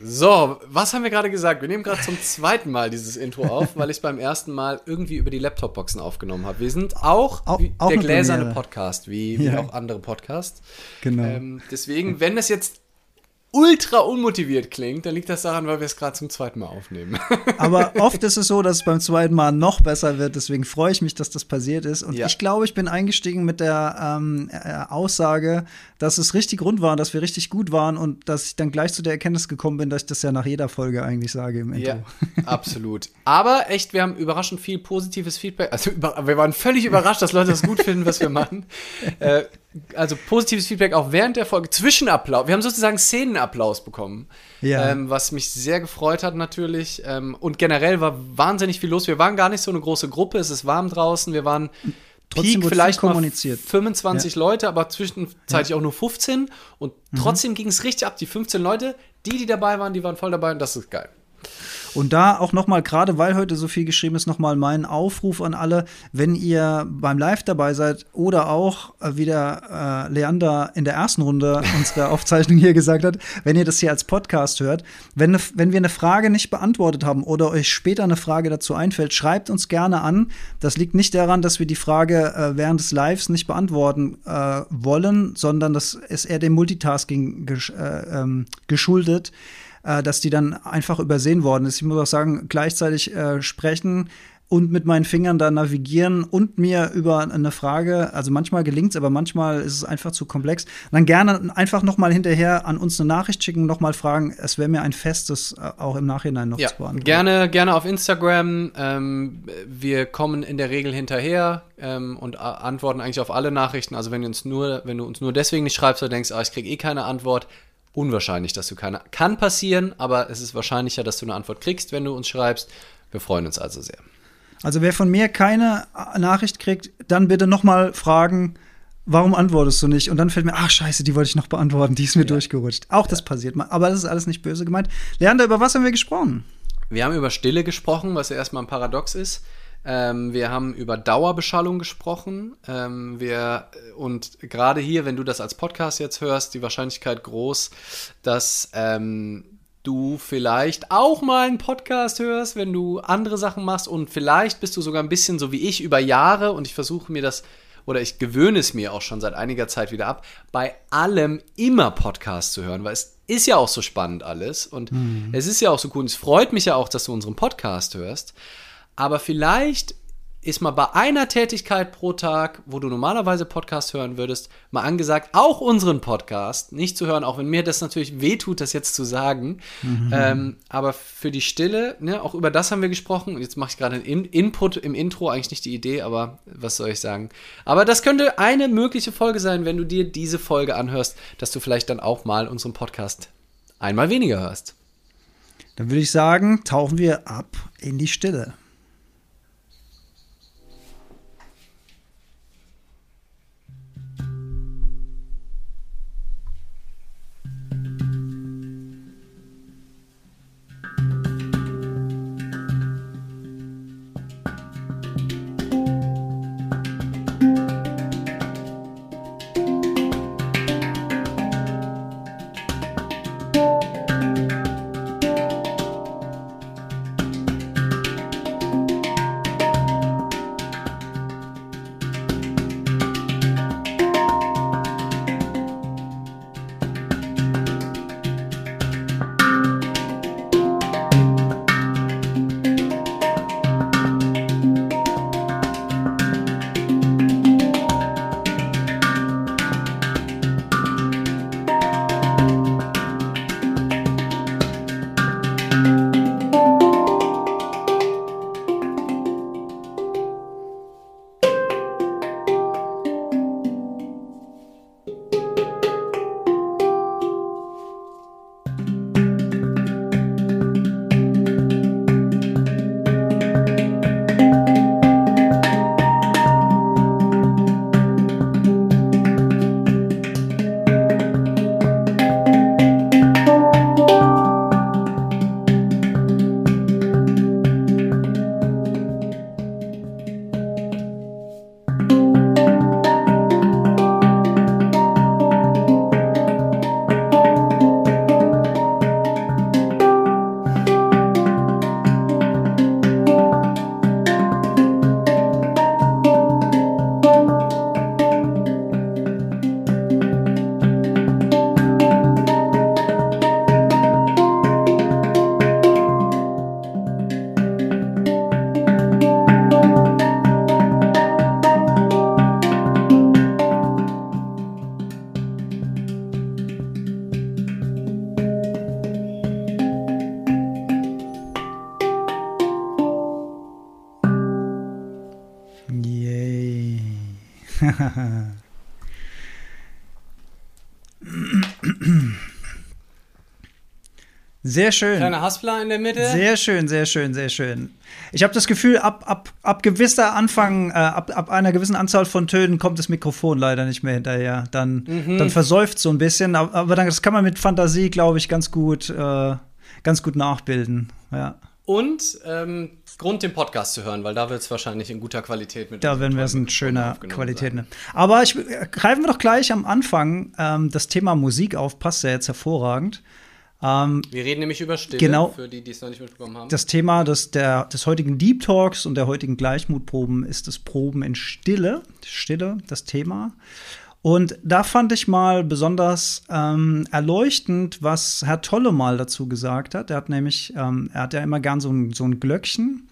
So, was haben wir gerade gesagt? Wir nehmen gerade zum zweiten Mal dieses Intro auf, weil ich beim ersten Mal irgendwie über die Laptop-Boxen aufgenommen habe. Wir sind auch, Auch- auch der gläserne. Podcast, wie, wie Ja. auch andere Podcasts. Genau. Ähm, deswegen, wenn es jetzt ultra unmotiviert klingt, dann liegt das daran, weil wir es gerade zum zweiten Mal aufnehmen. Aber oft ist es so, dass es beim zweiten Mal noch besser wird. Deswegen freue ich mich, dass das passiert ist. Und Ja. ich glaube, ich bin eingestiegen mit der ähm, äh, Aussage, dass es richtig rund war, dass wir richtig gut waren und dass ich dann gleich zu der Erkenntnis gekommen bin, dass ich das ja nach jeder Folge eigentlich sage im Intro. Ja, absolut. Aber echt, wir haben überraschend viel positives Feedback. Also wir waren völlig überrascht, dass Leute das gut finden, was wir machen. Äh, also positives Feedback auch während der Folge. Zwischenapplaus. Wir haben sozusagen Szenenapplaus bekommen. Ja. Ähm, was mich sehr gefreut hat natürlich. Ähm, und generell war wahnsinnig viel los. Wir waren gar nicht so eine große Gruppe. Es ist warm draußen. Wir waren Trotzdem Peak vielleicht viel mal kommuniziert. 25 Leute, aber zwischenzeitlich auch nur 15. Und Mhm. trotzdem ging es richtig ab. Die 15 Leute, die, die dabei waren, die waren voll dabei und das ist geil. Und da auch nochmal, gerade weil heute so viel geschrieben ist, nochmal mein Aufruf an alle, wenn ihr beim Live dabei seid oder auch, äh, wie der äh, Leander in der ersten Runde unserer Aufzeichnung hier gesagt hat, wenn ihr das hier als Podcast hört, wenn, ne, wenn wir eine Frage nicht beantwortet haben oder euch später eine Frage dazu einfällt, schreibt uns gerne an. Das liegt nicht daran, dass wir die Frage äh, während des Lives nicht beantworten äh, wollen, sondern das ist eher dem Multitasking gesch äh, ähm, geschuldet äh, dass die dann einfach übersehen worden ist. Ich muss auch sagen, gleichzeitig äh, sprechen und mit meinen Fingern da navigieren und mir über eine Frage, also manchmal gelingt es, aber manchmal ist es einfach zu komplex. Dann gerne einfach noch mal hinterher an uns eine Nachricht schicken, noch mal fragen. Es wäre mir ein Festes, äh, auch im Nachhinein noch Ja, zu beantworten. gerne, gerne auf Instagram. Ähm, wir kommen in der Regel hinterher ähm, und antworten eigentlich auf alle Nachrichten. Also wenn du uns nur, wenn du uns nur deswegen nicht schreibst oder denkst, ah, ich kriege eh keine Antwort, unwahrscheinlich, dass du keine. Kann passieren, aber es ist wahrscheinlicher, dass du eine Antwort kriegst, wenn du uns schreibst. Wir freuen uns also sehr. Also wer von mir keine Nachricht kriegt, dann bitte noch mal fragen, warum antwortest du nicht? Und dann fällt mir, ach scheiße, die wollte ich noch beantworten, die ist mir durchgerutscht. Auch das passiert mal, aber das ist alles nicht böse gemeint. Leander, über was haben wir gesprochen? Wir haben über Stille gesprochen, was ja erstmal ein Paradox ist. Ähm, wir haben über Dauerbeschallung gesprochen. Ähm, wir, und gerade hier, wenn du das als Podcast jetzt hörst, die Wahrscheinlichkeit groß, dass ähm, du vielleicht auch mal einen Podcast hörst, wenn du andere Sachen machst. Und vielleicht bist du sogar ein bisschen so wie ich über Jahre und ich versuche mir das oder ich gewöhne es mir auch schon seit einiger Zeit wieder ab, bei allem immer Podcast zu hören, weil es ist ja auch so spannend alles und es ist ja auch so cool. Und es freut mich ja auch, dass du unseren Podcast hörst. Aber vielleicht ist mal bei einer Tätigkeit pro Tag, wo du normalerweise Podcast hören würdest, mal angesagt, auch unseren Podcast nicht zu hören, auch wenn mir das natürlich wehtut, das jetzt zu sagen. Ähm, aber für die Stille, ne, auch über das haben wir gesprochen. Und jetzt mache ich gerade einen In Input im Intro, eigentlich nicht die Idee, aber was soll ich sagen? Aber das könnte eine mögliche Folge sein, wenn du dir diese Folge anhörst, dass du vielleicht dann auch mal unseren Podcast einmal weniger hörst. Dann würde ich sagen, tauchen wir ab in die Stille. Sehr schön. Kleiner Haspler in der Mitte. Sehr schön, sehr schön, sehr schön. Ich habe das Gefühl, ab, ab, ab gewisser Anfang, äh, ab, ab einer gewissen Anzahl von Tönen kommt das Mikrofon leider nicht mehr hinterher. Dann, mhm. dann versäuft so ein bisschen. Aber, aber dann, das kann man mit Fantasie, glaube ich, ganz gut, äh, ganz gut nachbilden. Ja. Und ähm, Grund, den Podcast zu hören, weil da wird es wahrscheinlich in guter Qualität mit. Da werden wir es in schöner Qualität. Ne? Aber ich, äh, greifen wir doch gleich am Anfang ähm, das Thema Musik auf. Passt ja jetzt hervorragend. Ähm, Wir reden nämlich über Stille, genau, für die, die es noch nicht mitbekommen haben. Das Thema des, der, des heutigen Deep Talks und der heutigen Gleichmutproben ist das Proben in Stille. Stille, das Thema. Und da fand ich mal besonders ähm, erleuchtend, was Herr Tolle mal dazu gesagt hat. Er hat nämlich, ähm, er hat ja immer gern so ein, so ein Glöckchen,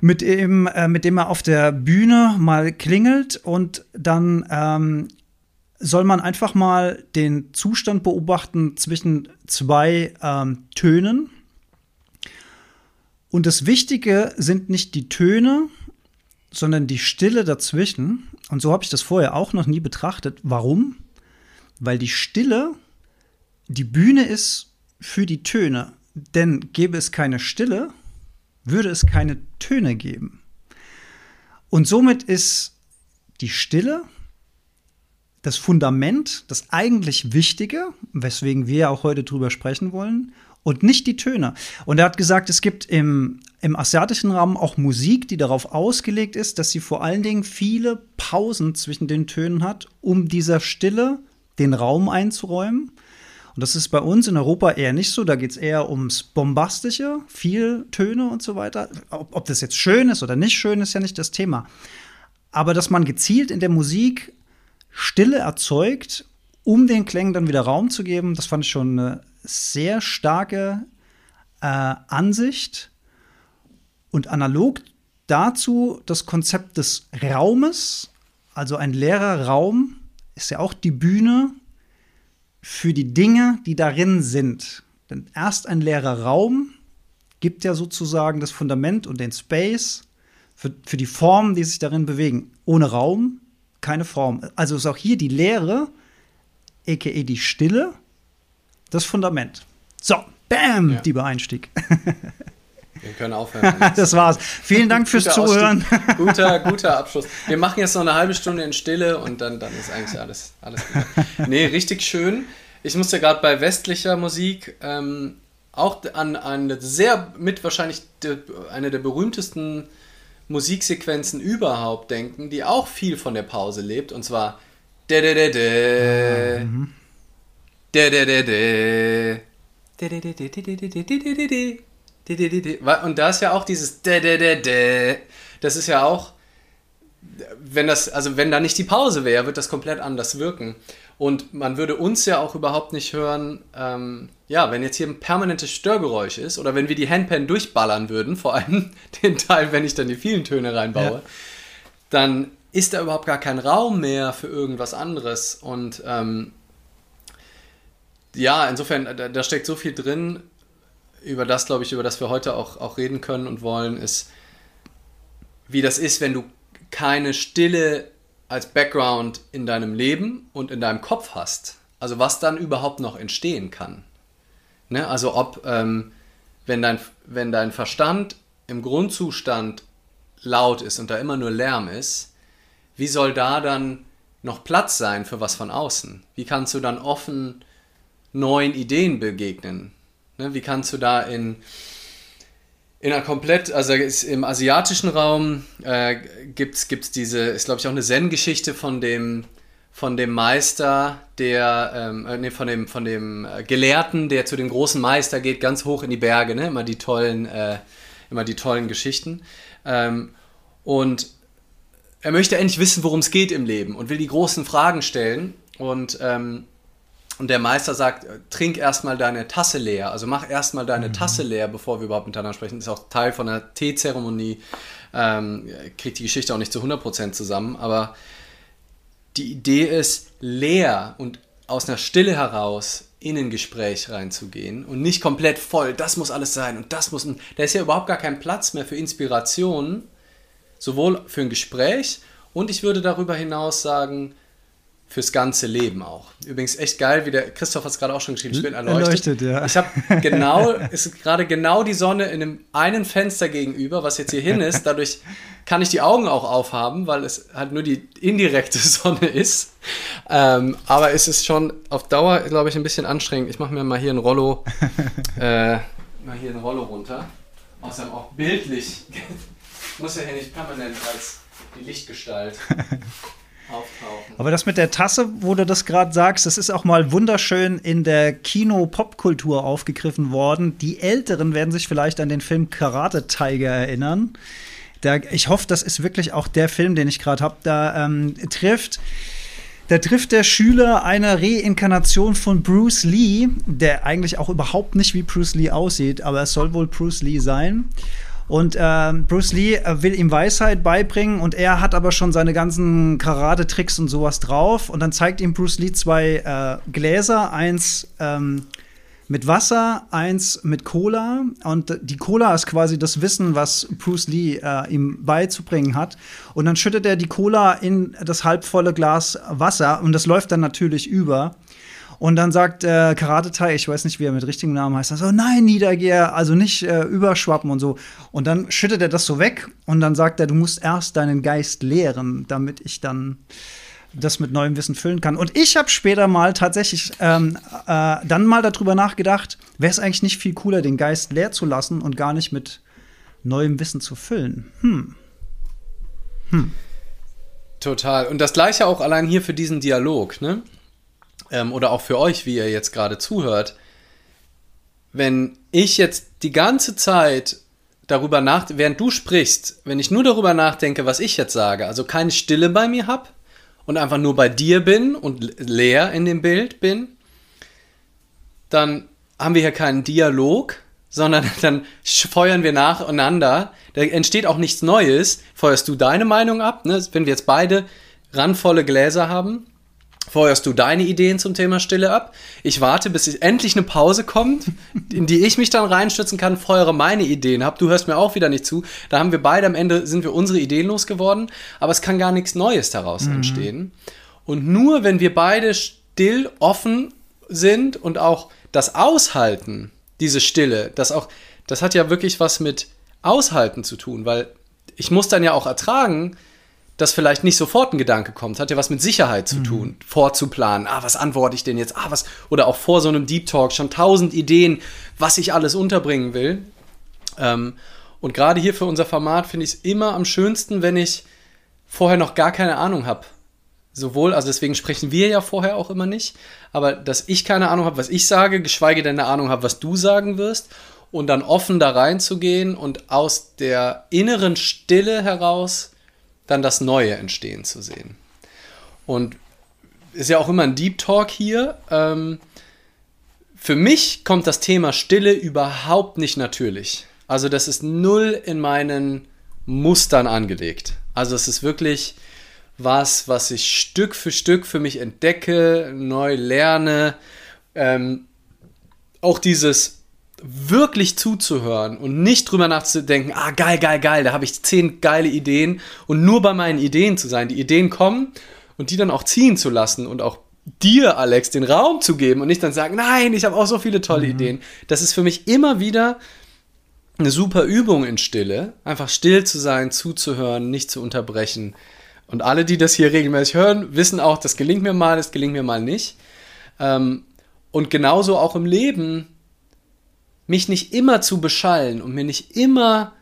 mit dem, äh, mit dem er auf der Bühne mal klingelt und dann ähm, soll man einfach mal den Zustand beobachten zwischen zwei ähm, Tönen. Und das Wichtige sind nicht die Töne, sondern die Stille dazwischen. Und so habe ich das vorher auch noch nie betrachtet. Warum? Weil die Stille die Bühne ist für die Töne. Denn gäbe es keine Stille, würde es keine Töne geben. Und somit ist die Stille das Fundament, das eigentlich Wichtige, weswegen wir auch heute drüber sprechen wollen, und nicht die Töne. Und er hat gesagt, es gibt im, im asiatischen Raum auch Musik, die darauf ausgelegt ist, dass sie vor allen Dingen viele Pausen zwischen den Tönen hat, um dieser Stille den Raum einzuräumen. Und das ist bei uns in Europa eher nicht so. Da geht es eher ums Bombastische, viel Töne und so weiter. Ob, ob das jetzt schön ist oder nicht schön, ist ja nicht das Thema. Aber dass man gezielt in der Musik Stille erzeugt, um den Klängen dann wieder Raum zu geben. Das fand ich schon eine sehr starke äh, Ansicht. Und analog dazu das Konzept des Raumes, also ein leerer Raum, ist ja auch die Bühne für die Dinge, die darin sind. Denn erst ein leerer Raum gibt ja sozusagen das Fundament und den Space für, für die Formen, die sich darin bewegen. Ohne Raum keine Form. Also ist auch hier die Leere, aka die Stille, das Fundament. So, bam, ja. lieber Einstieg. Wir können aufhören. das war's. Vielen Dank fürs guter Zuhören. guter, guter Abschluss. Wir machen jetzt noch eine halbe Stunde in Stille und dann, dann ist eigentlich alles, alles gut. Nee, richtig schön. Ich musste gerade bei westlicher Musik ähm, auch an eine sehr, mit wahrscheinlich de, eine der berühmtesten Musiksequenzen überhaupt denken, die auch viel von der Pause lebt, und zwar und da ist ja auch dieses das ist ja auch wenn das also wenn da nicht die Pause wäre, wird das komplett anders wirken. Und man würde uns ja auch überhaupt nicht hören, ähm, ja, wenn jetzt hier ein permanentes Störgeräusch ist oder wenn wir die Handpan durchballern würden, vor allem den Teil, wenn ich dann die vielen Töne reinbaue, ja. dann ist da überhaupt gar kein Raum mehr für irgendwas anderes. Und ähm, ja, insofern, da, da, steckt so viel drin, über das, glaube ich, über das wir heute auch, auch reden können und wollen, ist, wie das ist, wenn du keine Stille als Background in deinem Leben und in deinem Kopf hast. Also was dann überhaupt noch entstehen kann. Ne? Also ob, ähm, wenn, dein, wenn dein Verstand im Grundzustand laut ist und da immer nur Lärm ist, wie soll da dann noch Platz sein für was von außen? Wie kannst du dann offen neuen Ideen begegnen? Ne? Wie kannst du da in in einer komplett, also im asiatischen Raum äh, gibt es diese, ist glaube ich auch eine Zen-Geschichte von dem, von dem Meister, der, ähm, äh, nee, von dem, von dem äh, Gelehrten, der zu dem großen Meister geht, ganz hoch in die Berge, ne? immer die tollen, äh, immer die tollen Geschichten. Ähm, und er möchte endlich wissen, worum es geht im Leben und will die großen Fragen stellen. Und ähm, und der Meister sagt, trink erstmal deine Tasse leer. Also mach erstmal deine mhm. Tasse leer, bevor wir überhaupt miteinander sprechen. Das ist auch Teil von der Teezeremonie. Ähm, kriegt die Geschichte auch nicht zu 100% zusammen. Aber die Idee ist, leer und aus einer Stille heraus in ein Gespräch reinzugehen und nicht komplett voll, das muss alles sein und das muss. Da ist ja überhaupt gar kein Platz mehr für Inspiration, sowohl für ein Gespräch Und ich würde darüber hinaus sagen, fürs ganze Leben auch. Übrigens echt geil, wie der Christoph hat es gerade auch schon geschrieben, ich bin erleuchtet. erleuchtet ja. Ich habe genau, ist gerade genau die Sonne in einem einen Fenster gegenüber, was jetzt hier hin ist. Dadurch kann ich die Augen auch aufhaben, weil es halt nur die indirekte Sonne ist. Ähm, aber es ist schon auf Dauer, glaube ich, ein bisschen anstrengend. Ich mache mir mal hier ein Rollo, äh, mal hier ein Rollo runter. Außerdem auch bildlich. Muss ja hier nicht permanent als die Lichtgestalt auftauchen. Aber das mit der Tasse, wo du das gerade sagst, das ist auch mal wunderschön in der Kino-Popkultur aufgegriffen worden. Die Älteren werden sich vielleicht an den Film Karate Tiger erinnern. Da, ich hoffe, das ist wirklich auch der Film, den ich gerade habe. Da ähm, trifft da trifft der Schüler eine Reinkarnation von Bruce Lee, der eigentlich auch überhaupt nicht wie Bruce Lee aussieht, aber es soll wohl Bruce Lee sein. Und äh, Bruce Lee äh, will ihm Weisheit beibringen und er hat aber schon seine ganzen Karate-Tricks und sowas drauf. Und dann zeigt ihm Bruce Lee zwei äh, Gläser, eins ähm, mit Wasser, eins mit Cola. Und die Cola ist quasi das Wissen, was Bruce Lee äh, ihm beizubringen hat. Und dann schüttet er die Cola in das halbvolle Glas Wasser und das läuft dann natürlich über. Und dann sagt äh, Karate Tai, ich weiß nicht, wie er mit richtigem Namen heißt, so, nein, Niedergeher, also nicht äh, überschwappen und so. Und dann schüttet er das so weg und dann sagt er, du musst erst deinen Geist lehren, damit ich dann das mit neuem Wissen füllen kann. Und ich habe später mal tatsächlich ähm, äh, dann mal darüber nachgedacht, wäre es eigentlich nicht viel cooler, den Geist leer zu lassen und gar nicht mit neuem Wissen zu füllen. Hm. Hm. Total. Und das gleiche auch allein hier für diesen Dialog, ne? Ähm, oder auch für euch, wie ihr jetzt gerade zuhört, wenn ich jetzt die ganze Zeit darüber nach, während du sprichst, wenn ich nur darüber nachdenke, was ich jetzt sage, also keine Stille bei mir habe und einfach nur bei dir bin und leer in dem Bild bin, dann haben wir hier keinen Dialog, sondern dann feuern wir nacheinander. Da entsteht auch nichts Neues. Feuerst du deine Meinung ab, ne? wenn wir jetzt beide randvolle Gläser haben feuerst du deine Ideen zum Thema Stille ab. Ich warte, bis endlich eine Pause kommt, in die ich mich dann reinstützen kann, feuere meine Ideen ab. Du hörst mir auch wieder nicht zu. Da haben wir beide am Ende, sind wir unsere Ideen losgeworden, aber es kann gar nichts Neues daraus mhm. entstehen. Und nur wenn wir beide still, offen sind und auch das Aushalten, diese Stille, das auch, das hat ja wirklich was mit Aushalten zu tun, weil ich muss dann ja auch ertragen, dass vielleicht nicht sofort ein Gedanke kommt. Hat ja was mit Sicherheit zu tun, mhm. vorzuplanen. Ah, was antworte ich denn jetzt? Ah, was? Oder auch vor so einem Deep Talk schon tausend Ideen, was ich alles unterbringen will. Ähm, und gerade hier für unser Format finde ich es immer am schönsten, wenn ich vorher noch gar keine Ahnung habe. Sowohl, also deswegen sprechen wir ja vorher auch immer nicht, aber dass ich keine Ahnung habe, was ich sage, geschweige denn eine Ahnung habe, was du sagen wirst und dann offen da reinzugehen und aus der inneren Stille heraus dann das Neue entstehen zu sehen. Und ist ja auch immer ein Deep Talk hier. Ähm, für mich kommt das Thema Stille überhaupt nicht natürlich. Also das ist null in meinen Mustern angelegt. Also es ist wirklich was, was ich Stück für Stück für mich entdecke, neu lerne. Ähm, auch dieses wirklich zuzuhören und nicht drüber nachzudenken, ah, geil, geil, geil, da habe ich zehn geile Ideen und nur bei meinen Ideen zu sein. Die Ideen kommen und die dann auch ziehen zu lassen und auch dir, Alex, den Raum zu geben und nicht dann sagen, nein, ich habe auch so viele tolle mhm. Ideen. Das ist für mich immer wieder eine super Übung in Stille, einfach still zu sein, zuzuhören, nicht zu unterbrechen. Und alle, die das hier regelmäßig hören, wissen auch, das gelingt mir mal, das gelingt mir mal nicht. Ähm, und genauso auch im Leben mich nicht immer zu beschallen und mir nicht immer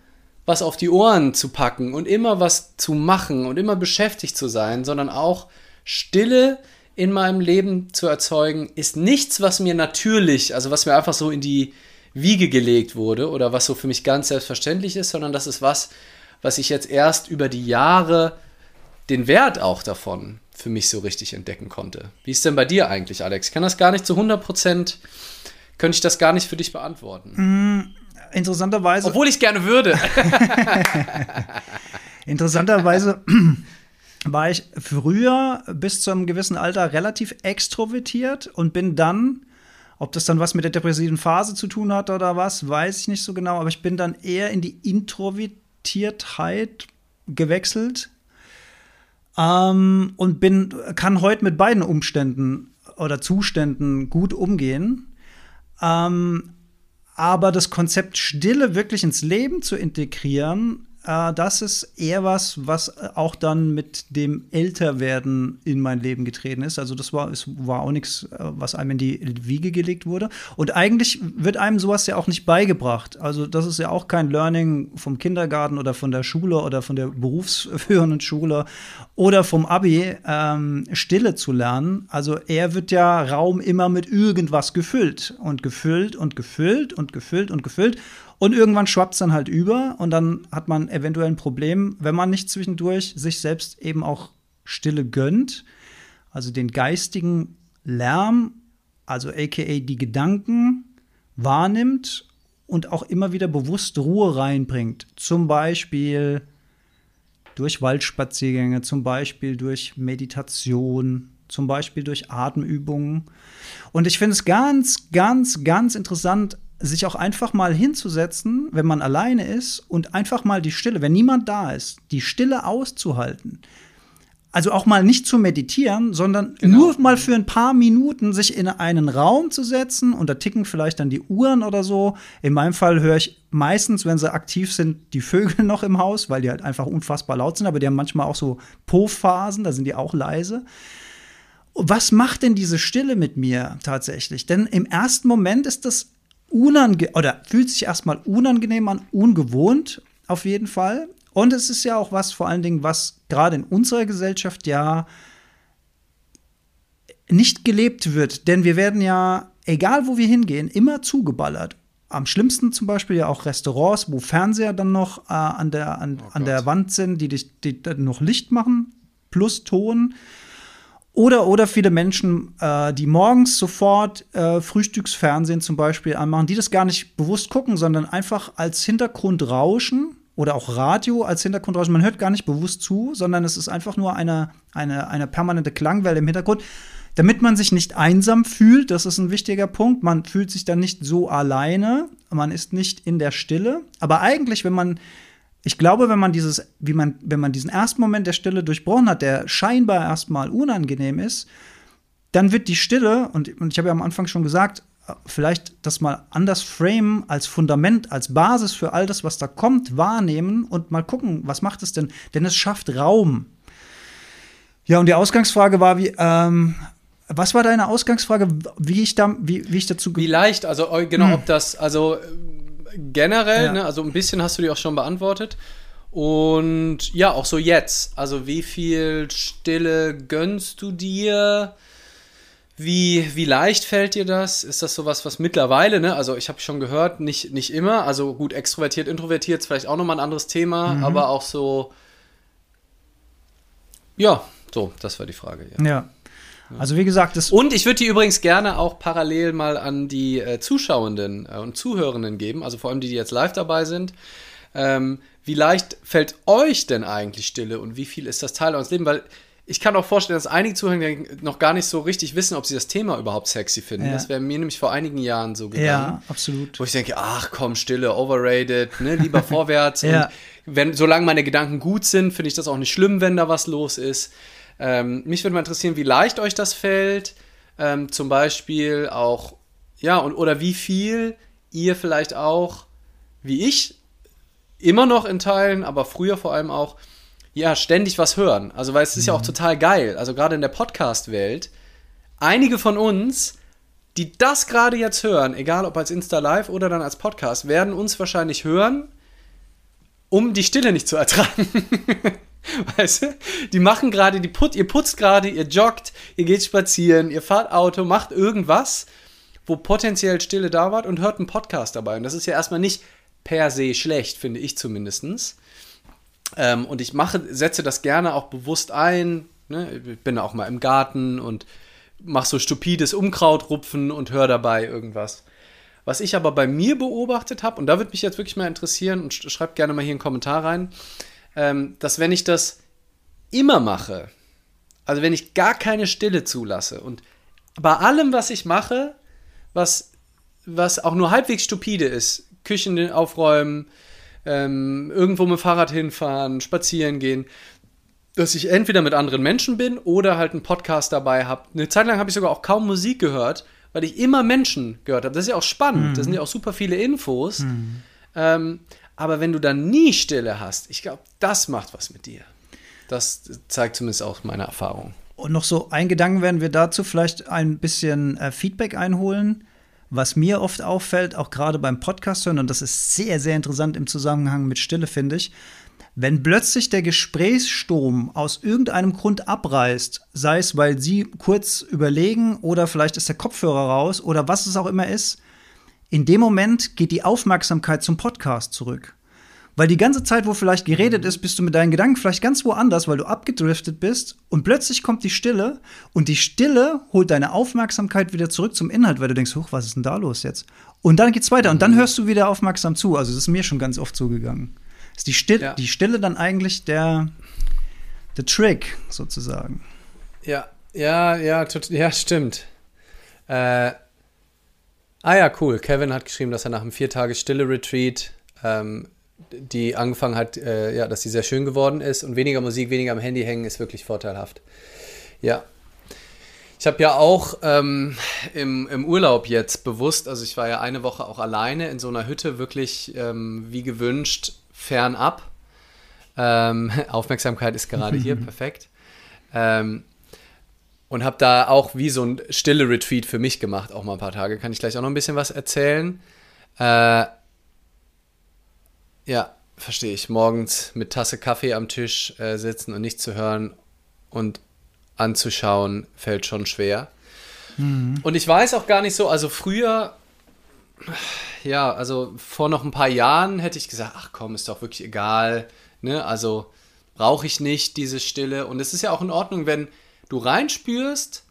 was auf die Ohren zu packen und immer was zu machen und immer beschäftigt zu sein, sondern auch Stille in meinem Leben zu erzeugen, ist nichts, was mir natürlich, also was mir einfach so in die Wiege gelegt wurde oder was so für mich ganz selbstverständlich ist, sondern das ist was, was ich jetzt erst über die Jahre den Wert auch davon für mich so richtig entdecken konnte. Wie ist denn bei dir eigentlich, Alex? Ich kann das gar nicht zu 100 Prozent könnte ich das gar nicht für dich beantworten. Mm, interessanterweise. Obwohl ich gerne würde. interessanterweise war ich früher bis zu einem gewissen Alter relativ extrovertiert und bin dann, ob das dann was mit der depressiven Phase zu tun hat oder was, weiß ich nicht so genau, aber ich bin dann eher in die Introvertiertheit gewechselt Ähm, und bin, kann heute mit beiden Umständen oder Zuständen gut umgehen. Ähm, aber das Konzept Stille wirklich ins Leben zu integrieren, äh, das ist eher was, was auch dann mit dem Älterwerden in mein Leben getreten ist. Also das war, es war auch nichts, äh, was einem in die Wiege gelegt wurde. Und eigentlich wird einem sowas ja auch nicht beigebracht. Also das ist ja auch kein Learning vom Kindergarten oder von der Schule oder von der berufsführenden Schule oder vom Abi, ähm, Stille zu lernen. Also er wird ja Raum immer mit irgendwas gefüllt und gefüllt und gefüllt und gefüllt und gefüllt. Und irgendwann schwappt es dann halt über und dann hat man eventuell ein Problem, wenn man nicht zwischendurch sich selbst eben auch Stille gönnt, also den geistigen Lärm, also aka die Gedanken wahrnimmt und auch immer wieder bewusst Ruhe reinbringt. Zum Beispiel durch Waldspaziergänge, zum Beispiel durch Meditation, zum Beispiel durch Atemübungen. Und ich finde es ganz, ganz, ganz interessant, sich auch einfach mal hinzusetzen, wenn man alleine ist und einfach mal die Stille, wenn niemand da ist, die Stille auszuhalten. Also auch mal nicht zu meditieren, sondern genau. nur mal für ein paar Minuten sich in einen Raum zu setzen und da ticken vielleicht dann die Uhren oder so. In meinem Fall höre ich meistens, wenn sie aktiv sind, die Vögel noch im Haus, weil die halt einfach unfassbar laut sind, aber die haben manchmal auch so Po-Phasen, da sind die auch leise. Was macht denn diese Stille mit mir tatsächlich? Denn im ersten Moment ist das unangenehm oder fühlt sich erstmal unangenehm an, ungewohnt auf jeden Fall. Und es ist ja auch was, vor allen Dingen, was gerade in unserer Gesellschaft ja nicht gelebt wird. Denn wir werden ja, egal wo wir hingehen, immer zugeballert. Am schlimmsten zum Beispiel ja auch Restaurants, wo Fernseher dann noch äh, an, der, an, oh an der Wand sind, die, die, die noch Licht machen, plus Ton. Oder, oder viele Menschen, äh, die morgens sofort äh, Frühstücksfernsehen zum Beispiel anmachen, die das gar nicht bewusst gucken, sondern einfach als Hintergrund rauschen oder auch Radio als Hintergrundrauschen. Man hört gar nicht bewusst zu, sondern es ist einfach nur eine, eine, eine permanente Klangwelle im Hintergrund. Damit man sich nicht einsam fühlt, das ist ein wichtiger Punkt. Man fühlt sich dann nicht so alleine, man ist nicht in der Stille. Aber eigentlich, wenn man ich glaube, wenn man dieses, wie man, wenn man diesen ersten Moment der Stille durchbrochen hat, der scheinbar erstmal unangenehm ist, dann wird die Stille, und, und ich habe ja am Anfang schon gesagt, vielleicht das mal anders frame als Fundament, als Basis für all das, was da kommt, wahrnehmen und mal gucken, was macht es denn? Denn es schafft Raum. Ja, und die Ausgangsfrage war, wie, ähm, was war deine Ausgangsfrage, wie ich da, wie, wie ich dazu Wie leicht, also genau, hm. ob das, also generell, ja. ne, also ein bisschen hast du die auch schon beantwortet. Und ja, auch so jetzt. Also wie viel Stille gönnst du dir? Wie, wie leicht fällt dir das? Ist das sowas, was mittlerweile, ne? Also ich habe schon gehört, nicht, nicht immer. Also gut, extrovertiert, introvertiert ist vielleicht auch nochmal ein anderes Thema, mhm. aber auch so. Ja, so, das war die Frage. Ja. ja. Also wie gesagt, das und ich würde die übrigens gerne auch parallel mal an die äh, Zuschauenden äh, und Zuhörenden geben, also vor allem die, die jetzt live dabei sind. Ähm, wie leicht fällt euch denn eigentlich Stille und wie viel ist das Teil eures Lebens? Weil ich kann auch vorstellen, dass einige Zuhörer noch gar nicht so richtig wissen, ob sie das Thema überhaupt sexy finden. Ja. Das wäre mir nämlich vor einigen Jahren so gegangen. Ja, absolut. Wo ich denke, ach komm, Stille, overrated, ne, lieber vorwärts. ja. Und wenn, solange meine Gedanken gut sind, finde ich das auch nicht schlimm, wenn da was los ist. Ähm, mich würde mal interessieren, wie leicht euch das fällt. Ähm, zum Beispiel auch, ja, und, oder wie viel ihr vielleicht auch, wie ich, immer noch in Teilen, aber früher vor allem auch, ja, ständig was hören. Also, weil es ist mhm. ja auch mhm. total geil. Also, gerade in der Podcast-Welt, einige von uns, die das gerade jetzt hören, egal ob als Insta Live oder dann als Podcast, werden uns wahrscheinlich hören, um die Stille nicht zu ertragen. Weißt du? Die machen gerade, die put, ihr putzt gerade, ihr joggt, ihr geht spazieren, ihr fahrt Auto, macht irgendwas, wo potenziell Stille da war und hört einen Podcast dabei. Und das ist ja erstmal nicht per se schlecht, finde ich zumindest. Ähm, und ich mache, setze das gerne auch bewusst ein. Ne? Ich bin auch mal im Garten und mache so stupides Unkrautrupfen und höre dabei irgendwas. Was ich aber bei mir beobachtet habe, und da würde mich jetzt wirklich mal interessieren, und schreibt gerne mal hier einen Kommentar rein, dass wenn ich das immer mache, also wenn ich gar keine Stille zulasse und bei allem, was ich mache, was, was auch nur halbwegs stupide ist, Küchen aufräumen, ähm, irgendwo mit dem Fahrrad hinfahren, spazieren gehen, dass ich entweder mit anderen Menschen bin oder halt einen Podcast dabei habe. Eine Zeit lang habe ich sogar auch kaum Musik gehört, weil ich immer Menschen gehört habe. Das ist ja auch spannend. Mhm. Das sind ja auch super viele Infos. Mhm. Ähm, aber wenn du dann nie Stille hast, ich glaube, das macht was mit dir. Das zeigt zumindest auch meine Erfahrung. Und noch so ein Gedanken werden wir dazu vielleicht ein bisschen äh, Feedback einholen. Was mir oft auffällt, auch gerade beim Podcast hören, und das ist sehr, sehr interessant im Zusammenhang mit Stille, finde ich, wenn plötzlich der Gesprächsstrom aus irgendeinem Grund abreißt, sei es, weil Sie kurz überlegen oder vielleicht ist der Kopfhörer raus oder was es auch immer ist, in dem Moment geht die Aufmerksamkeit zum Podcast zurück. Weil die ganze Zeit, wo vielleicht geredet ist, bist du mit deinen Gedanken vielleicht ganz woanders, weil du abgedriftet bist und plötzlich kommt die Stille und die Stille holt deine Aufmerksamkeit wieder zurück zum Inhalt, weil du denkst, huch, was ist denn da los jetzt? Und dann geht's weiter und dann hörst du wieder aufmerksam zu. Also das ist mir schon ganz oft zugegangen. Ist die Stille, ja. die Stille dann eigentlich der, der Trick sozusagen? Ja, ja, ja, ja, stimmt. Äh, ah ja, cool. Kevin hat geschrieben, dass er nach einem vier Tage Stille-Retreat ähm, die angefangen hat, äh, ja, dass sie sehr schön geworden ist und weniger Musik, weniger am Handy hängen ist wirklich vorteilhaft. Ja. Ich habe ja auch ähm, im, im Urlaub jetzt bewusst, also ich war ja eine Woche auch alleine in so einer Hütte, wirklich ähm, wie gewünscht, fernab. Ähm, Aufmerksamkeit ist gerade hier, perfekt. Ähm, und habe da auch wie so ein stille Retreat für mich gemacht, auch mal ein paar Tage. Kann ich gleich auch noch ein bisschen was erzählen. Äh, ja, verstehe ich. Morgens mit Tasse Kaffee am Tisch äh, sitzen und nichts zu hören und anzuschauen, fällt schon schwer. Mhm. Und ich weiß auch gar nicht so, also früher, ja, also vor noch ein paar Jahren hätte ich gesagt, ach komm, ist doch wirklich egal, ne? Also brauche ich nicht diese Stille. Und es ist ja auch in Ordnung, wenn du reinspürst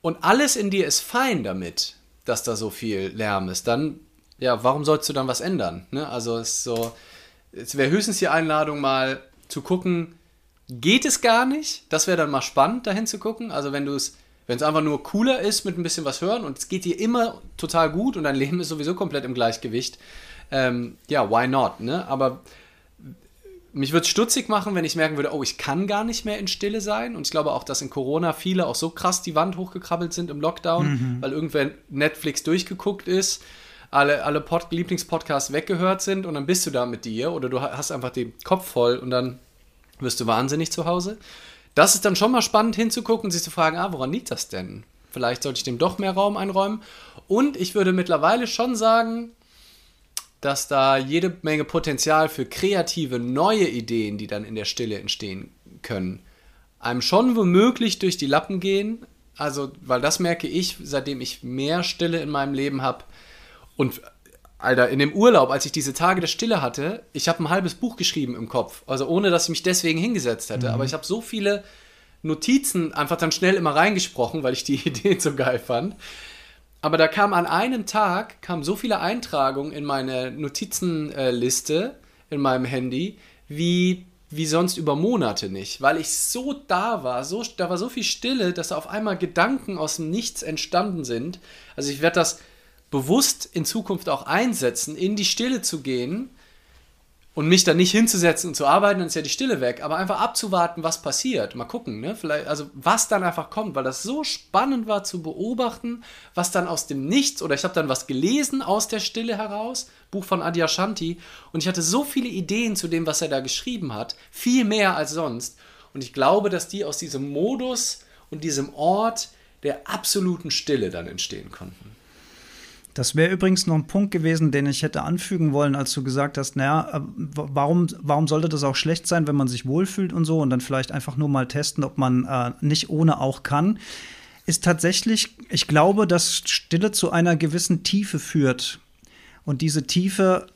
und alles in dir ist fein damit, dass da so viel Lärm ist, dann ja, warum sollst du dann was ändern? Ne? Also es so, es wäre höchstens die Einladung, mal zu gucken, geht es gar nicht? Das wäre dann mal spannend, dahin zu gucken. Also wenn du es, wenn es einfach nur cooler ist mit ein bisschen was hören und es geht dir immer total gut und dein Leben ist sowieso komplett im Gleichgewicht, ähm, ja, why not? Ne? Aber mich würde es stutzig machen, wenn ich merken würde, oh, ich kann gar nicht mehr in Stille sein. Und ich glaube auch, dass in Corona viele auch so krass die Wand hochgekrabbelt sind im Lockdown, mhm. weil irgendwer Netflix durchgeguckt ist alle, alle Pod Lieblingspodcasts weggehört sind und dann bist du da mit dir oder du hast einfach den Kopf voll und dann wirst du wahnsinnig zu Hause. Das ist dann schon mal spannend hinzugucken und sich zu fragen, ah, woran liegt das denn? Vielleicht sollte ich dem doch mehr Raum einräumen. Und ich würde mittlerweile schon sagen, dass da jede Menge Potenzial für kreative neue Ideen, die dann in der Stille entstehen können, einem schon womöglich durch die Lappen gehen. Also, weil das merke ich, seitdem ich mehr Stille in meinem Leben habe, und Alter, in dem Urlaub, als ich diese Tage der Stille hatte, ich habe ein halbes Buch geschrieben im Kopf. Also ohne, dass ich mich deswegen hingesetzt hätte. Mhm. Aber ich habe so viele Notizen einfach dann schnell immer reingesprochen, weil ich die Ideen so geil fand. Aber da kam an einem Tag, kamen so viele Eintragungen in meine Notizenliste in meinem Handy, wie, wie sonst über Monate nicht. Weil ich so da war, so, da war so viel Stille, dass auf einmal Gedanken aus dem Nichts entstanden sind. Also ich werde das bewusst in Zukunft auch einsetzen, in die Stille zu gehen und mich dann nicht hinzusetzen und zu arbeiten, dann ist ja die Stille weg, aber einfach abzuwarten, was passiert. Mal gucken, ne? Vielleicht, also was dann einfach kommt, weil das so spannend war zu beobachten, was dann aus dem Nichts, oder ich habe dann was gelesen aus der Stille heraus, Buch von Adyashanti, und ich hatte so viele Ideen zu dem, was er da geschrieben hat, viel mehr als sonst. Und ich glaube, dass die aus diesem Modus und diesem Ort der absoluten Stille dann entstehen konnten. Das wäre übrigens noch ein Punkt gewesen, den ich hätte anfügen wollen, als du gesagt hast, naja, äh, warum, warum sollte das auch schlecht sein, wenn man sich wohlfühlt und so und dann vielleicht einfach nur mal testen, ob man äh, nicht ohne auch kann, ist tatsächlich, ich glaube, dass Stille zu einer gewissen Tiefe führt. Und diese Tiefe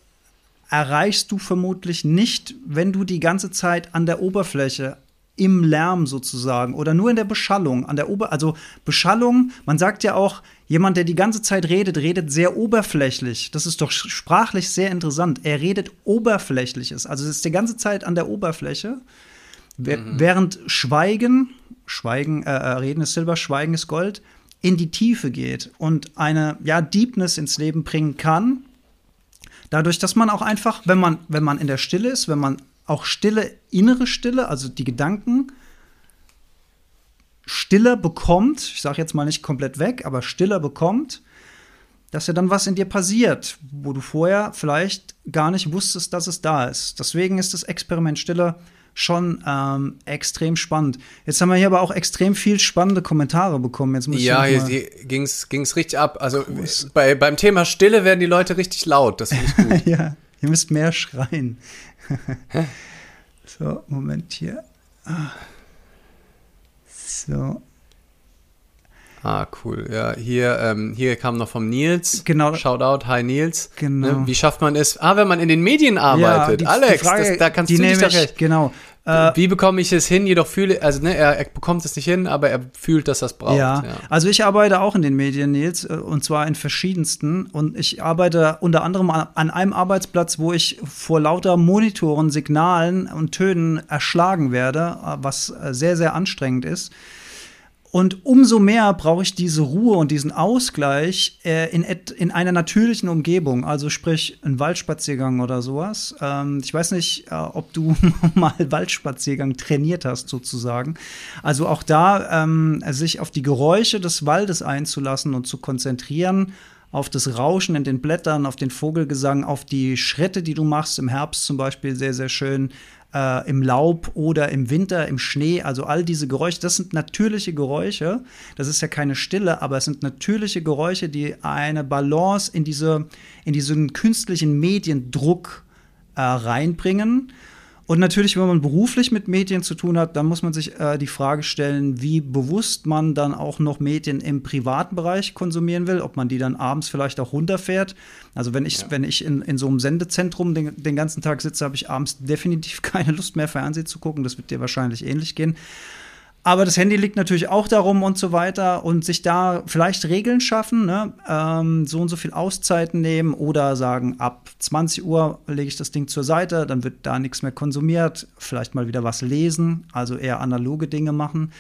erreichst du vermutlich nicht, wenn du die ganze Zeit an der Oberfläche im Lärm sozusagen oder nur in der Beschallung, an der Ober also Beschallung, man sagt ja auch, jemand, der die ganze Zeit redet, redet sehr oberflächlich. Das ist doch sprachlich sehr interessant. Er redet oberflächliches, also es ist die ganze Zeit an der Oberfläche, mhm. während Schweigen, Schweigen, äh, äh, Reden ist Silber, Schweigen ist Gold, in die Tiefe geht und eine ja Deepness ins Leben bringen kann. Dadurch, dass man auch einfach, wenn man wenn man in der Stille ist, wenn man auch Stille, innere Stille, also die Gedanken stiller bekommt, ich sage jetzt mal nicht komplett weg, aber stiller bekommt, dass ja dann was in dir passiert, wo du vorher vielleicht gar nicht wusstest, dass es da ist. Deswegen ist das Experiment Stille schon ähm, extrem spannend. Jetzt haben wir hier aber auch extrem viel spannende Kommentare bekommen. Jetzt muss ja, hier, hier ging es richtig ab. Also bei, beim Thema Stille werden die Leute richtig laut. Das finde ich gut. ja, ihr müsst mehr schreien. so, Moment hier. Ah. So. Ah, cool. Ja, hier, ähm, hier kam noch vom Nils. Genau. Shoutout, hi Nils. Genau. Ne, wie schafft man es? Ah, wenn man in den Medien arbeitet. Ja, die, Alex, die Frage, das, da kannst du dich doch recht. Genau. Äh, wie bekomme ich es hin? Jedoch fühle, also ne, er, er, bekommt es nicht hin, aber er fühlt, dass es braucht. Ja. ja. also ich arbeite auch in den Medien, Nils, äh, und zwar in verschiedensten. Und ich arbeite unter anderem an einem Arbeitsplatz, wo ich vor lauter Monitoren, Signalen und Tönen erschlagen werde, äh, was sehr, sehr anstrengend ist. Und umso mehr brauche ich diese Ruhe und diesen Ausgleich äh, in, in einer natürlichen Umgebung, also sprich ein Waldspaziergang oder sowas. Ähm, ich weiß nicht, äh, ob du mal Waldspaziergang trainiert hast, sozusagen. Also auch da ähm, sich auf die Geräusche des Waldes einzulassen und zu konzentrieren, auf das Rauschen in den Blättern, auf den Vogelgesang, auf die Schritte, die du machst, im Herbst zum Beispiel sehr, sehr schön äh, im Laub oder im Winter, im Schnee. Also all diese Geräusche, das sind natürliche Geräusche. Das ist ja keine Stille, aber es sind natürliche Geräusche, die eine Balance in, diese, in diesen künstlichen Mediendruck äh, reinbringen. Und natürlich, wenn man beruflich mit Medien zu tun hat, dann muss man sich äh, die Frage stellen, wie bewusst man dann auch noch Medien im privaten Bereich konsumieren will, ob man die dann abends vielleicht auch runterfährt. Also wenn ich, ja. wenn ich in, in so einem Sendezentrum den, den ganzen Tag sitze, habe ich abends definitiv keine Lust mehr, Fernsehen zu gucken. Das wird dir wahrscheinlich ähnlich gehen. Aber das Handy liegt natürlich auch darum und so weiter und sich da vielleicht Regeln schaffen, ne? ähm, so und so viel Auszeiten nehmen oder sagen, ab 20 Uhr lege ich das Ding zur Seite, dann wird da nichts mehr konsumiert, vielleicht mal wieder was lesen, also eher analoge Dinge machen,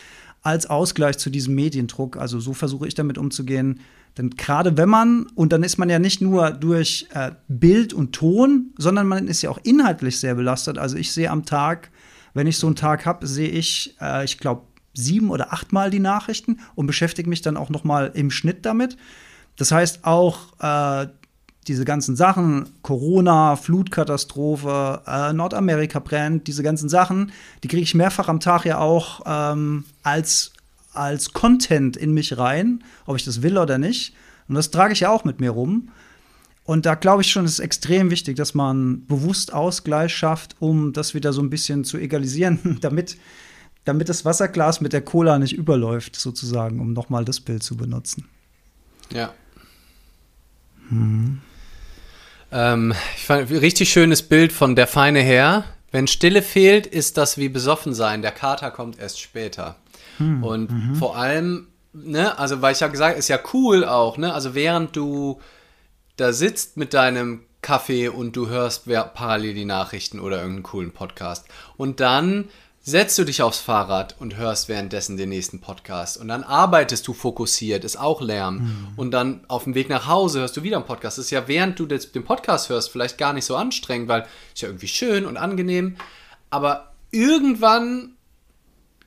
als Ausgleich zu diesem Mediendruck. Also so versuche ich damit umzugehen. Denn gerade wenn man, und dann ist man ja nicht nur durch äh, Bild und Ton, sondern man ist ja auch inhaltlich sehr belastet. Also ich sehe am Tag, wenn ich so einen Tag habe, sehe ich, äh, ich glaube, sieben oder achtmal die Nachrichten und beschäftige mich dann auch noch mal im Schnitt damit. Das heißt auch äh, diese ganzen Sachen, Corona, Flutkatastrophe, äh, Nordamerika brennt, diese ganzen Sachen, die kriege ich mehrfach am Tag ja auch ähm, als, als Content in mich rein, ob ich das will oder nicht. Und das trage ich ja auch mit mir rum. Und da glaube ich schon, ist extrem wichtig, dass man bewusst Ausgleich schafft, um das wieder so ein bisschen zu egalisieren, damit damit das Wasserglas mit der Cola nicht überläuft, sozusagen, um nochmal das Bild zu benutzen. Ja. Hm. Ähm, ich fand ein richtig schönes Bild von der feine Herr. Wenn Stille fehlt, ist das wie besoffen sein. Der Kater kommt erst später. Hm. Und mhm. vor allem, ne, also weil ich ja gesagt, ist ja cool auch, ne? Also während du da sitzt mit deinem Kaffee und du hörst parallel die Nachrichten oder irgendeinen coolen Podcast und dann setzt du dich aufs Fahrrad und hörst währenddessen den nächsten Podcast und dann arbeitest du fokussiert, ist auch Lärm mhm. und dann auf dem Weg nach Hause hörst du wieder einen Podcast. Das ist ja während du den Podcast hörst vielleicht gar nicht so anstrengend, weil es ja irgendwie schön und angenehm, aber irgendwann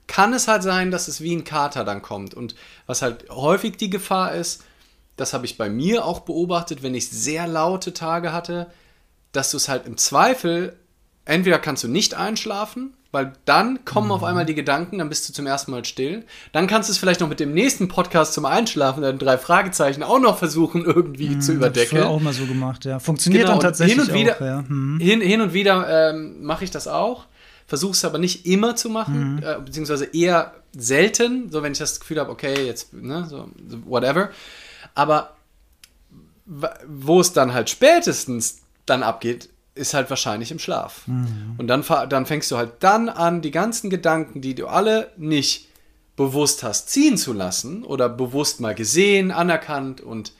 kann es halt sein, dass es wie ein Kater dann kommt und was halt häufig die Gefahr ist, das habe ich bei mir auch beobachtet, wenn ich sehr laute Tage hatte, dass du es halt im Zweifel entweder kannst du nicht einschlafen weil dann kommen mhm. auf einmal die Gedanken, dann bist du zum ersten Mal still. Dann kannst du es vielleicht noch mit dem nächsten Podcast zum Einschlafen, dann drei Fragezeichen auch noch versuchen, irgendwie mhm, zu überdecken. Das auch mal so gemacht, ja. Funktioniert genau, dann tatsächlich hin und wieder, auch, ja. mhm. hin, hin, und wieder ähm, mache ich das auch. Versuche es aber nicht immer zu machen, mhm. äh, beziehungsweise eher selten, so wenn ich das Gefühl habe, okay, jetzt, ne, so, whatever. Aber wo es dann halt spätestens dann abgeht, ist halt wahrscheinlich im Schlaf. Mhm. Und dann, dann fängst du halt dann an, die ganzen Gedanken, die du alle nicht bewusst hast, ziehen zu lassen oder bewusst mal gesehen, anerkannt und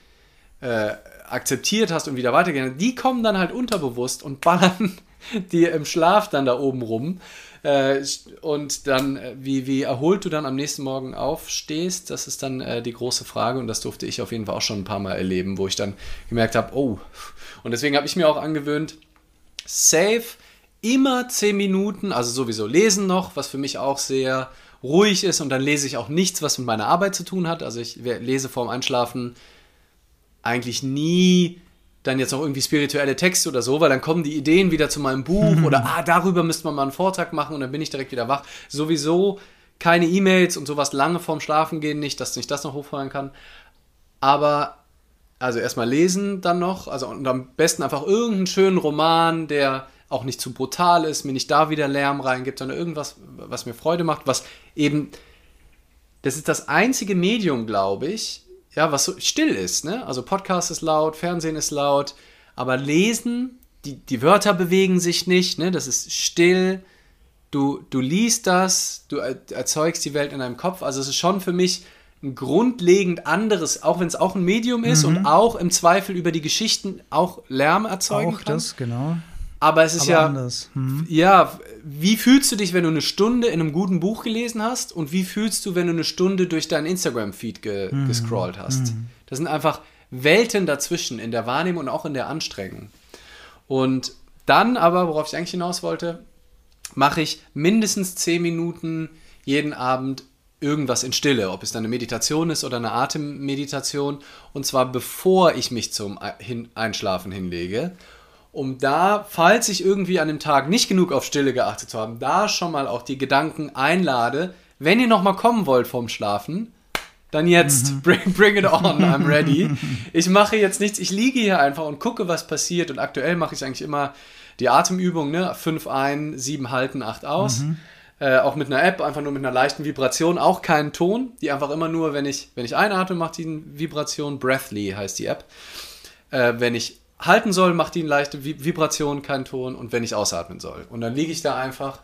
äh, akzeptiert hast und wieder weitergehen, die kommen dann halt unterbewusst und ballern dir im Schlaf dann da oben rum. Äh, und dann, äh, wie, wie erholt du dann am nächsten Morgen aufstehst, das ist dann äh, die große Frage und das durfte ich auf jeden Fall auch schon ein paar Mal erleben, wo ich dann gemerkt habe, oh, und deswegen habe ich mir auch angewöhnt, safe immer zehn Minuten, also sowieso lesen noch, was für mich auch sehr ruhig ist und dann lese ich auch nichts, was mit meiner Arbeit zu tun hat. Also ich lese vorm Einschlafen eigentlich nie dann jetzt noch irgendwie spirituelle Texte oder so, weil dann kommen die Ideen wieder zu meinem Buch mhm. oder ah, darüber müsste man mal einen Vortrag machen und dann bin ich direkt wieder wach. Sowieso keine E-Mails und sowas lange vorm Schlafen gehen nicht, dass ich das noch hochfeuern kann. Aber also erstmal lesen dann noch, also und am besten einfach irgendeinen schönen Roman, der auch nicht zu brutal ist, mir nicht da wieder Lärm reingibt, sondern irgendwas, was mir Freude macht, was eben, das ist das einzige Medium, glaube ich, ja, was so still ist, ne? Also Podcast ist laut, Fernsehen ist laut, aber Lesen, die, die Wörter bewegen sich nicht, ne? Das ist still. Du, du liest das, du erzeugst die Welt in deinem Kopf. Also es ist schon für mich ein grundlegend anderes, auch wenn es auch ein Medium ist mhm. und auch im Zweifel über die Geschichten auch Lärm erzeugen auch kann. Auch das, genau. Aber es ist Aber ja, anders. Mhm. ja, wie fühlst du dich, wenn du eine Stunde in einem guten Buch gelesen hast und wie fühlst du, wenn du eine Stunde durch deinen Instagram-Feed ge mhm. gescrollt hast? Mhm. Das sind einfach Welten dazwischen in der Wahrnehmung und auch in der Anstrengung. Und dann aber, worauf ich eigentlich hinaus wollte, mache ich mindestens zehn Minuten jeden Abend irgendwas in Stille, ob es dann eine Meditation ist oder eine Atemmeditation, und zwar bevor ich mich zum Einschlafen hinlege um da, falls ich irgendwie an dem Tag nicht genug auf Stille geachtet zu haben, da schon mal auch die Gedanken einlade, wenn ihr nochmal kommen wollt vom Schlafen, dann jetzt, mhm. bring, bring it on, I'm ready. Ich mache jetzt nichts, ich liege hier einfach und gucke, was passiert und aktuell mache ich eigentlich immer die Atemübung, ne? 5 ein, 7 halten, 8 aus. Äh, auch mit einer App, einfach nur mit einer leichten Vibration, auch keinen Ton, die einfach immer nur, wenn ich, wenn ich einatme, macht die eine Vibration, Breathly heißt die App. Äh, wenn ich halten soll, macht die eine leichte Vibration, keinen Ton und wenn ich ausatmen soll. Und dann liege ich da einfach.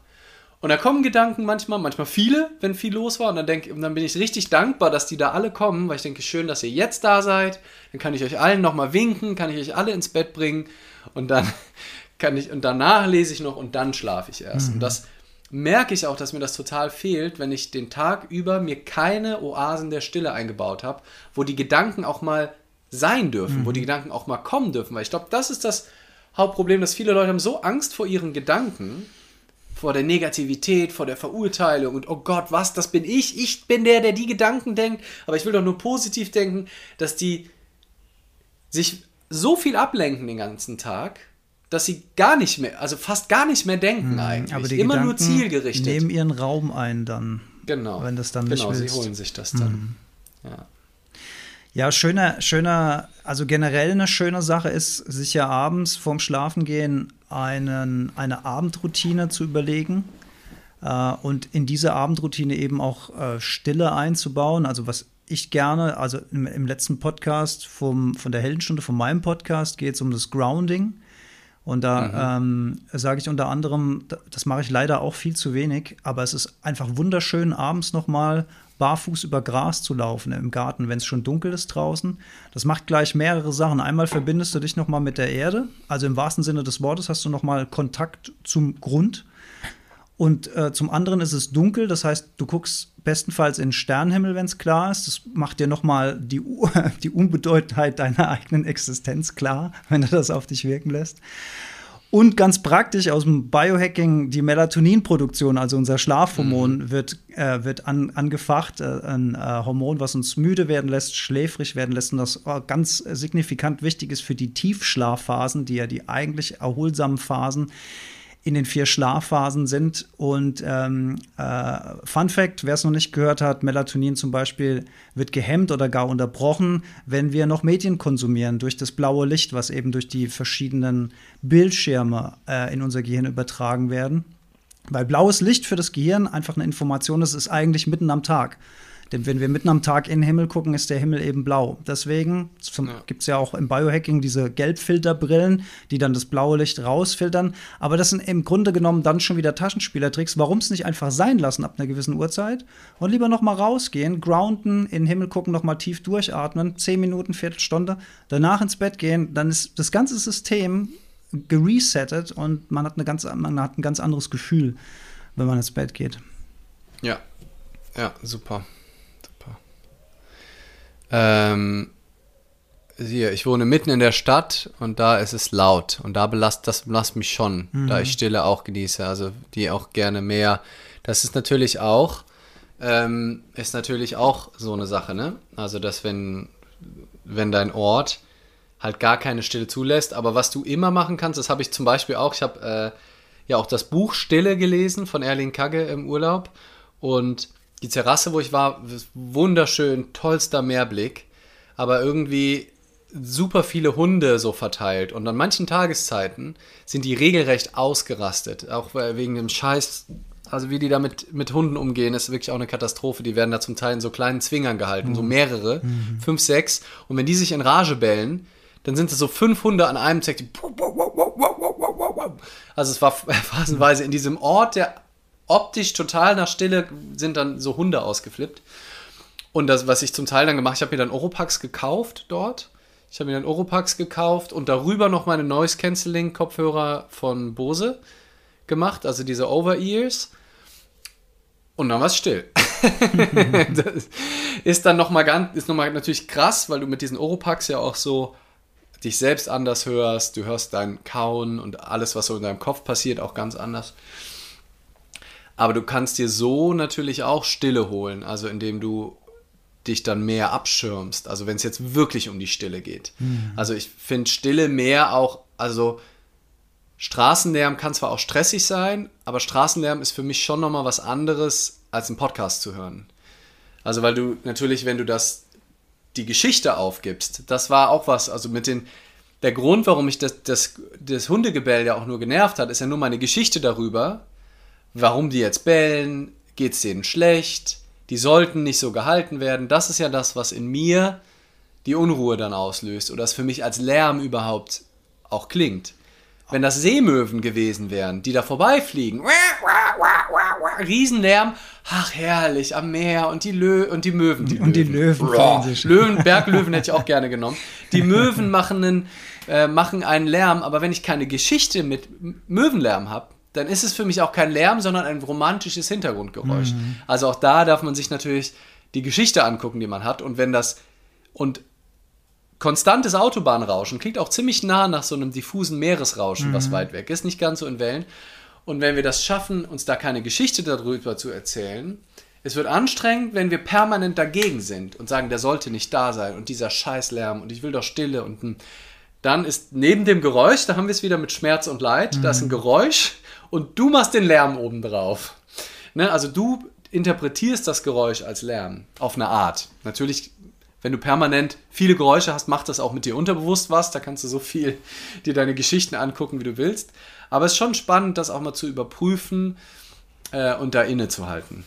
Und da kommen Gedanken manchmal, manchmal viele, wenn viel los war. Und dann, denk, und dann bin ich richtig dankbar, dass die da alle kommen, weil ich denke, schön, dass ihr jetzt da seid. Dann kann ich euch allen nochmal winken, kann ich euch alle ins Bett bringen. Und dann kann ich, und danach lese ich noch und dann schlafe ich erst. Mhm. Und das merke ich auch, dass mir das total fehlt, wenn ich den Tag über mir keine Oasen der Stille eingebaut habe, wo die Gedanken auch mal sein dürfen, mhm. wo die Gedanken auch mal kommen dürfen. Weil ich glaube, das ist das Hauptproblem, dass viele Leute haben so Angst vor ihren Gedanken, vor der Negativität, vor der Verurteilung und oh Gott, was, das bin ich, ich bin der, der die Gedanken denkt, aber ich will doch nur positiv denken, dass die sich so viel ablenken den ganzen Tag, dass sie gar nicht mehr, also fast gar nicht mehr denken mhm, eigentlich. Aber die Immer Gedanken nur zielgerichtet. nehmen ihren Raum ein dann. Genau. Wenn das dann genau, sie holen sich das dann. Mhm. Ja. Ja, schöner, schöner, also generell eine schöne Sache ist, sich ja abends vorm Schlafengehen einen, eine Abendroutine zu überlegen äh, und in diese Abendroutine eben auch äh, Stille einzubauen. Also was ich gerne, also im, im letzten Podcast vom, von der Heldenstunde, von meinem Podcast, geht es um das Grounding. Und da mhm. ähm, sage ich unter anderem, das mache ich leider auch viel zu wenig, aber es ist einfach wunderschön, abends nochmal barfuß über Gras zu laufen im Garten, wenn es schon dunkel ist draußen. Das macht gleich mehrere Sachen. Einmal verbindest du dich noch mal mit der Erde, also im wahrsten Sinne des Wortes hast du noch mal Kontakt zum Grund. Und äh, zum anderen ist es dunkel, das heißt, du guckst bestenfalls in den Sternenhimmel, wenn es klar ist. Das macht dir noch mal die, die Unbedeutendheit deiner eigenen Existenz klar, wenn du das auf dich wirken lässt. Und ganz praktisch aus dem Biohacking, die Melatoninproduktion, also unser Schlafhormon, mhm. wird, äh, wird an, angefacht. Äh, ein äh, Hormon, was uns müde werden lässt, schläfrig werden lässt und das äh, ganz signifikant wichtig ist für die Tiefschlafphasen, die ja die eigentlich erholsamen Phasen in den vier Schlafphasen sind. Und ähm, äh, Fun Fact, wer es noch nicht gehört hat, Melatonin zum Beispiel wird gehemmt oder gar unterbrochen, wenn wir noch Medien konsumieren durch das blaue Licht, was eben durch die verschiedenen Bildschirme äh, in unser Gehirn übertragen werden. Weil blaues Licht für das Gehirn einfach eine Information ist, ist eigentlich mitten am Tag. Denn wenn wir mitten am Tag in den Himmel gucken, ist der Himmel eben blau. Deswegen ja. gibt es ja auch im Biohacking diese Gelbfilterbrillen, die dann das blaue Licht rausfiltern. Aber das sind im Grunde genommen dann schon wieder Taschenspielertricks. Warum es nicht einfach sein lassen ab einer gewissen Uhrzeit und lieber noch mal rausgehen, grounden, in den Himmel gucken, noch mal tief durchatmen, zehn Minuten, Viertelstunde, danach ins Bett gehen, dann ist das ganze System geresettet und man hat, eine ganz, man hat ein ganz anderes Gefühl, wenn man ins Bett geht. Ja, ja, super. Ähm, hier, ich wohne mitten in der Stadt und da ist es laut und da belastet das belastet mich schon, mhm. da ich Stille auch genieße, also die auch gerne mehr. Das ist natürlich auch, ähm, ist natürlich auch so eine Sache, ne? Also, dass wenn, wenn dein Ort halt gar keine Stille zulässt, aber was du immer machen kannst, das habe ich zum Beispiel auch, ich habe äh, ja auch das Buch Stille gelesen von Erling Kagge im Urlaub und die Terrasse, wo ich war, wunderschön, tollster Meerblick, aber irgendwie super viele Hunde so verteilt und an manchen Tageszeiten sind die regelrecht ausgerastet, auch wegen dem Scheiß, also wie die da mit, mit Hunden umgehen, ist wirklich auch eine Katastrophe. Die werden da zum Teil in so kleinen Zwingern gehalten, mhm. so mehrere, mhm. fünf, sechs und wenn die sich in Rage bellen, dann sind es so fünf Hunde an einem Tag, die also es war phasenweise in diesem Ort, der optisch total nach Stille sind dann so Hunde ausgeflippt. Und das, was ich zum Teil dann gemacht, ich habe mir dann Oropax gekauft dort. Ich habe mir dann Oropax gekauft und darüber noch meine Noise Cancelling Kopfhörer von Bose gemacht, also diese Over-Ears. Und dann war es still. das ist dann nochmal ganz, ist nochmal natürlich krass, weil du mit diesen Oropax ja auch so dich selbst anders hörst, du hörst dein Kauen und alles, was so in deinem Kopf passiert, auch ganz anders. Aber du kannst dir so natürlich auch Stille holen, also indem du dich dann mehr abschirmst. Also wenn es jetzt wirklich um die Stille geht. Mhm. Also ich finde Stille mehr auch, also Straßenlärm kann zwar auch stressig sein, aber Straßenlärm ist für mich schon nochmal was anderes, als einen Podcast zu hören. Also weil du natürlich, wenn du das die Geschichte aufgibst. Das war auch was, also mit den, der Grund, warum mich das, das, das Hundegebell ja auch nur genervt hat, ist ja nur meine Geschichte darüber, warum die jetzt bellen, geht es denen schlecht, die sollten nicht so gehalten werden. Das ist ja das, was in mir die Unruhe dann auslöst oder es für mich als Lärm überhaupt auch klingt. Wenn das Seemöwen gewesen wären, die da vorbeifliegen, Riesenlärm, ach herrlich, am Meer und die Lö und die Möwen. Die und Löwen. die Löwen. Löwen, Berglöwen hätte ich auch gerne genommen. Die Möwen machen einen, äh, machen einen Lärm, aber wenn ich keine Geschichte mit Möwenlärm habe, dann ist es für mich auch kein Lärm, sondern ein romantisches Hintergrundgeräusch. Mhm. Also auch da darf man sich natürlich die Geschichte angucken, die man hat. Und wenn das und konstantes Autobahnrauschen klingt auch ziemlich nah nach so einem diffusen Meeresrauschen, mhm. was weit weg ist, nicht ganz so in Wellen. Und wenn wir das schaffen, uns da keine Geschichte darüber zu erzählen, es wird anstrengend, wenn wir permanent dagegen sind und sagen, der sollte nicht da sein und dieser Scheißlärm und ich will doch Stille und dann ist neben dem Geräusch, da haben wir es wieder mit Schmerz und Leid, mhm. da ist ein mhm. Geräusch und du machst den Lärm obendrauf. Ne? Also du interpretierst das Geräusch als Lärm auf eine Art. Natürlich wenn du permanent viele Geräusche hast, macht das auch mit dir unterbewusst was. Da kannst du so viel dir deine Geschichten angucken, wie du willst. Aber es ist schon spannend, das auch mal zu überprüfen äh, und da innezuhalten.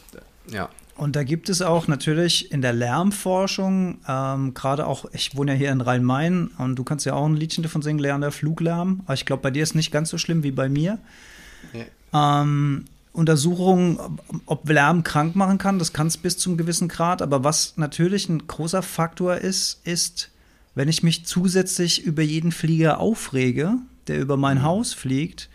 Ja. Und da gibt es auch natürlich in der Lärmforschung, ähm, gerade auch, ich wohne ja hier in Rhein-Main und du kannst ja auch ein Liedchen davon singen, lernen der Fluglärm. Aber ich glaube, bei dir ist es nicht ganz so schlimm wie bei mir. Ähm, Untersuchungen, ob Lärm krank machen kann. Das kann es bis zum gewissen Grad. Aber was natürlich ein großer Faktor ist, ist, wenn ich mich zusätzlich über jeden Flieger aufrege, der über mein mhm. Haus fliegt,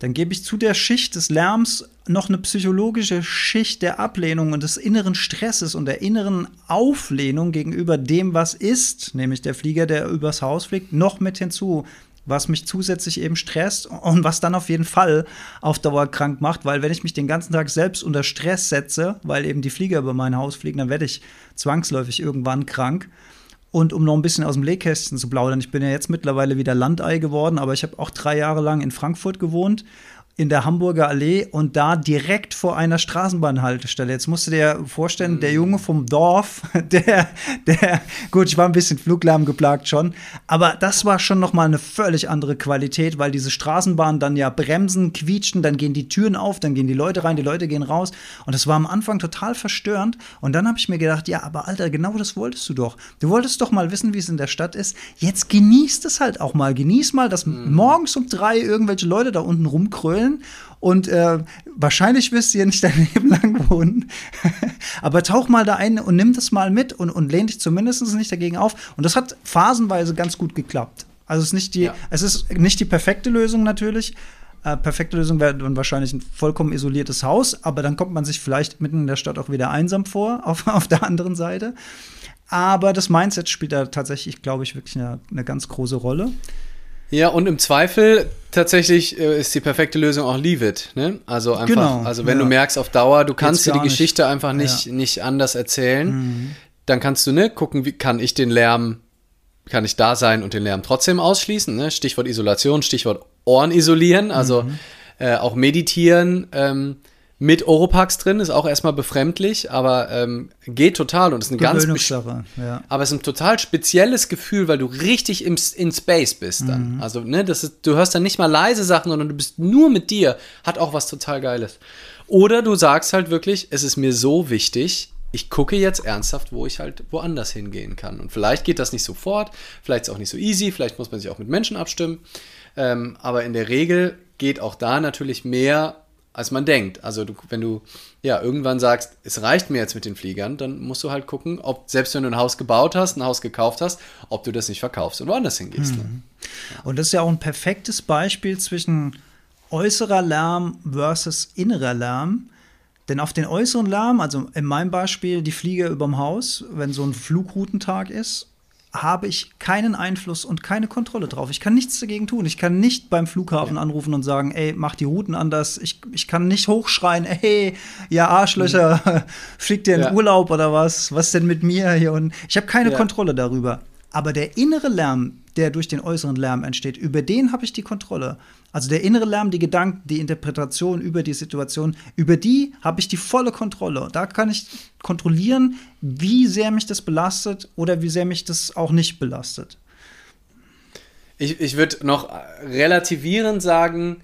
dann gebe ich zu der Schicht des Lärms noch eine psychologische Schicht der Ablehnung und des inneren Stresses und der inneren Auflehnung gegenüber dem, was ist, nämlich der Flieger, der übers Haus fliegt, noch mit hinzu was mich zusätzlich eben stresst und was dann auf jeden Fall auf Dauer krank macht, weil wenn ich mich den ganzen Tag selbst unter Stress setze, weil eben die Flieger über mein Haus fliegen, dann werde ich zwangsläufig irgendwann krank. Und um noch ein bisschen aus dem Lehkästchen zu plaudern, ich bin ja jetzt mittlerweile wieder Landei geworden, aber ich habe auch drei Jahre lang in Frankfurt gewohnt in der Hamburger Allee und da direkt vor einer Straßenbahnhaltestelle. Jetzt musst du dir vorstellen, der mhm. Junge vom Dorf, der, der, gut, ich war ein bisschen Fluglärm geplagt schon, aber das war schon noch mal eine völlig andere Qualität, weil diese Straßenbahnen dann ja bremsen, quietschen, dann gehen die Türen auf, dann gehen die Leute rein, die Leute gehen raus und das war am Anfang total verstörend und dann habe ich mir gedacht, ja, aber Alter, genau das wolltest du doch. Du wolltest doch mal wissen, wie es in der Stadt ist. Jetzt genießt es halt auch mal. Genieß mal, dass mhm. morgens um drei irgendwelche Leute da unten rumkrölen wollen. Und äh, wahrscheinlich wirst du hier nicht dein Leben lang wohnen. Aber tauch mal da ein und nimm das mal mit und, und lehn dich zumindest nicht dagegen auf. Und das hat phasenweise ganz gut geklappt. Also es ist nicht die, ja. es ist nicht die perfekte Lösung natürlich. Äh, perfekte Lösung wäre dann wahrscheinlich ein vollkommen isoliertes Haus, aber dann kommt man sich vielleicht mitten in der Stadt auch wieder einsam vor, auf, auf der anderen Seite. Aber das Mindset spielt da tatsächlich, glaube ich, wirklich eine, eine ganz große Rolle. Ja, und im Zweifel tatsächlich äh, ist die perfekte Lösung auch Leave it. Ne? Also einfach, genau, also wenn ja. du merkst auf Dauer, du kannst dir die Geschichte nicht. einfach nicht, ja. nicht anders erzählen, mhm. dann kannst du ne, gucken, wie kann ich den Lärm, kann ich da sein und den Lärm trotzdem ausschließen. Ne? Stichwort Isolation, Stichwort Ohren isolieren, also mhm. äh, auch meditieren. Ähm, mit Oropax drin, ist auch erstmal befremdlich, aber ähm, geht total und ist eine ganz ja. aber es ist ein total spezielles Gefühl, weil du richtig im, in Space bist dann. Mhm. Also, ne, das ist, du hörst dann nicht mal leise Sachen, sondern du bist nur mit dir. Hat auch was total Geiles. Oder du sagst halt wirklich, es ist mir so wichtig, ich gucke jetzt ernsthaft, wo ich halt woanders hingehen kann. Und vielleicht geht das nicht sofort, vielleicht ist es auch nicht so easy, vielleicht muss man sich auch mit Menschen abstimmen. Ähm, aber in der Regel geht auch da natürlich mehr als man denkt. Also du, wenn du ja irgendwann sagst, es reicht mir jetzt mit den Fliegern, dann musst du halt gucken, ob selbst wenn du ein Haus gebaut hast, ein Haus gekauft hast, ob du das nicht verkaufst und woanders hingehst. Ne? Mhm. Ja. Und das ist ja auch ein perfektes Beispiel zwischen äußerer Lärm versus innerer Lärm. Denn auf den äußeren Lärm, also in meinem Beispiel die Flieger überm Haus, wenn so ein Flugroutentag ist, habe ich keinen Einfluss und keine Kontrolle drauf. Ich kann nichts dagegen tun. Ich kann nicht beim Flughafen ja. anrufen und sagen, ey, mach die Routen anders. Ich, ich kann nicht hochschreien, ey, ja, Arschlöcher, mhm. fliegt ihr in ja. Urlaub oder was? Was denn mit mir hier? Und ich habe keine ja. Kontrolle darüber. Aber der innere Lärm, der durch den äußeren Lärm entsteht, über den habe ich die Kontrolle. Also der innere Lärm, die Gedanken, die Interpretation über die Situation, über die habe ich die volle Kontrolle. Da kann ich kontrollieren, wie sehr mich das belastet oder wie sehr mich das auch nicht belastet. Ich, ich würde noch relativierend sagen,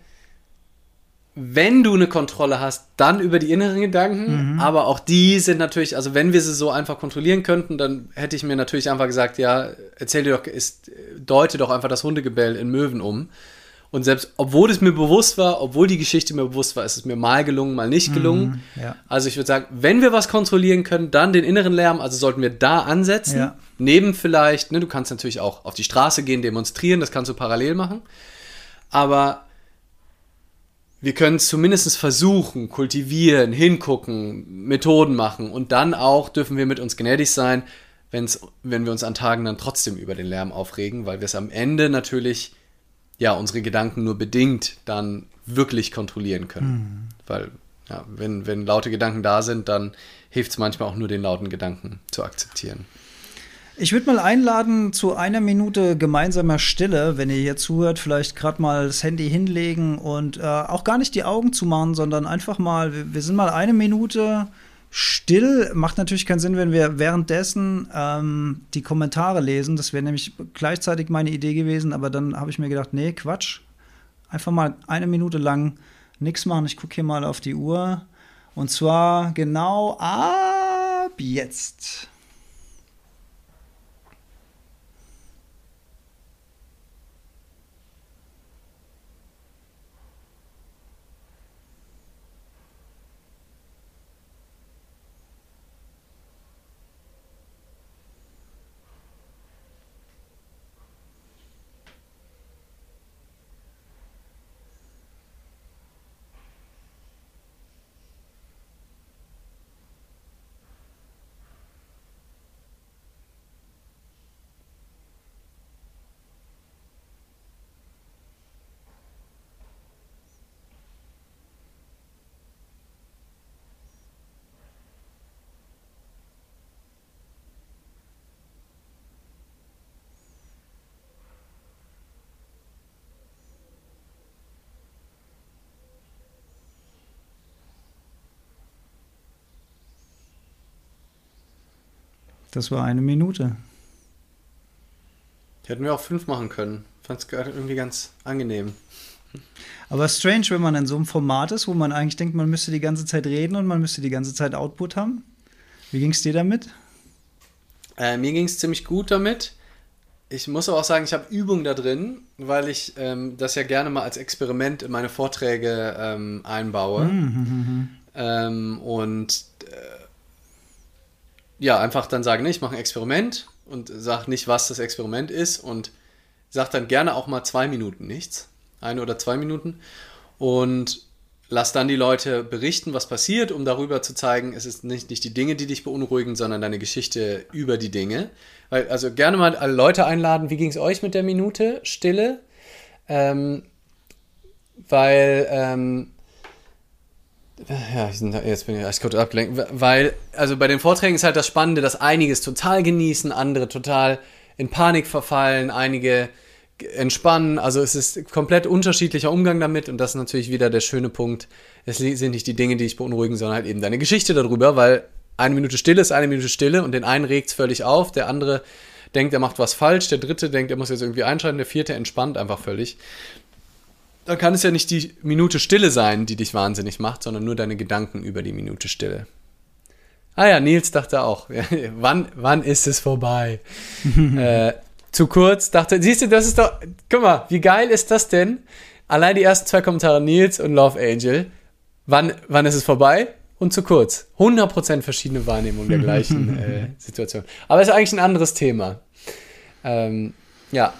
wenn du eine Kontrolle hast, dann über die inneren Gedanken, mhm. aber auch die sind natürlich, also wenn wir sie so einfach kontrollieren könnten, dann hätte ich mir natürlich einfach gesagt, ja, erzähl dir doch, ist, deute doch einfach das Hundegebell in Möwen um. Und selbst, obwohl es mir bewusst war, obwohl die Geschichte mir bewusst war, ist es mir mal gelungen, mal nicht gelungen. Mm, ja. Also ich würde sagen, wenn wir was kontrollieren können, dann den inneren Lärm, also sollten wir da ansetzen. Ja. Neben vielleicht, ne, du kannst natürlich auch auf die Straße gehen, demonstrieren, das kannst du parallel machen. Aber wir können es zumindest versuchen, kultivieren, hingucken, Methoden machen und dann auch dürfen wir mit uns gnädig sein, wenn's, wenn wir uns an Tagen dann trotzdem über den Lärm aufregen, weil wir es am Ende natürlich ja, unsere Gedanken nur bedingt dann wirklich kontrollieren können. Mhm. Weil, ja, wenn, wenn laute Gedanken da sind, dann hilft es manchmal auch nur, den lauten Gedanken zu akzeptieren. Ich würde mal einladen zu einer Minute gemeinsamer Stille, wenn ihr hier zuhört, vielleicht gerade mal das Handy hinlegen und äh, auch gar nicht die Augen zumachen, sondern einfach mal, wir, wir sind mal eine Minute Still macht natürlich keinen Sinn, wenn wir währenddessen ähm, die Kommentare lesen. Das wäre nämlich gleichzeitig meine Idee gewesen, aber dann habe ich mir gedacht, nee, Quatsch. Einfach mal eine Minute lang nichts machen. Ich gucke hier mal auf die Uhr. Und zwar genau ab jetzt. Das war eine Minute. Hätten wir auch fünf machen können. Fand es irgendwie ganz angenehm. Aber strange, wenn man in so einem Format ist, wo man eigentlich denkt, man müsste die ganze Zeit reden und man müsste die ganze Zeit Output haben. Wie ging es dir damit? Äh, mir ging es ziemlich gut damit. Ich muss aber auch sagen, ich habe Übung da drin, weil ich ähm, das ja gerne mal als Experiment in meine Vorträge ähm, einbaue. Mhm. Ähm, und äh, ja, einfach dann sagen, ich mache ein Experiment und sag nicht, was das Experiment ist und sag dann gerne auch mal zwei Minuten nichts. Eine oder zwei Minuten. und lass dann die Leute berichten, was passiert, um darüber zu zeigen, es ist nicht, nicht die Dinge, die dich beunruhigen, sondern deine Geschichte über die Dinge. Weil, also gerne mal alle Leute einladen, wie ging es euch mit der Minute Stille? Ähm, weil, ähm, ja, jetzt bin ich erst kurz abgelenkt, weil, also bei den Vorträgen ist halt das Spannende, dass einige es total genießen, andere total in Panik verfallen, einige entspannen. Also es ist komplett unterschiedlicher Umgang damit und das ist natürlich wieder der schöne Punkt. Es sind nicht die Dinge, die dich beunruhigen, sondern halt eben deine Geschichte darüber, weil eine Minute Stille ist eine Minute Stille und den einen regt es völlig auf, der andere denkt, er macht was falsch, der dritte denkt, er muss jetzt irgendwie einschalten, der vierte entspannt einfach völlig. Dann kann es ja nicht die Minute Stille sein, die dich wahnsinnig macht, sondern nur deine Gedanken über die Minute Stille. Ah ja, Nils dachte auch, wann, wann ist es vorbei? äh, zu kurz, dachte, siehst du, das ist doch, guck mal, wie geil ist das denn? Allein die ersten zwei Kommentare Nils und Love Angel. Wann, wann ist es vorbei? Und zu kurz. 100% verschiedene Wahrnehmungen der gleichen äh, Situation. Aber es ist eigentlich ein anderes Thema. Ähm, ja.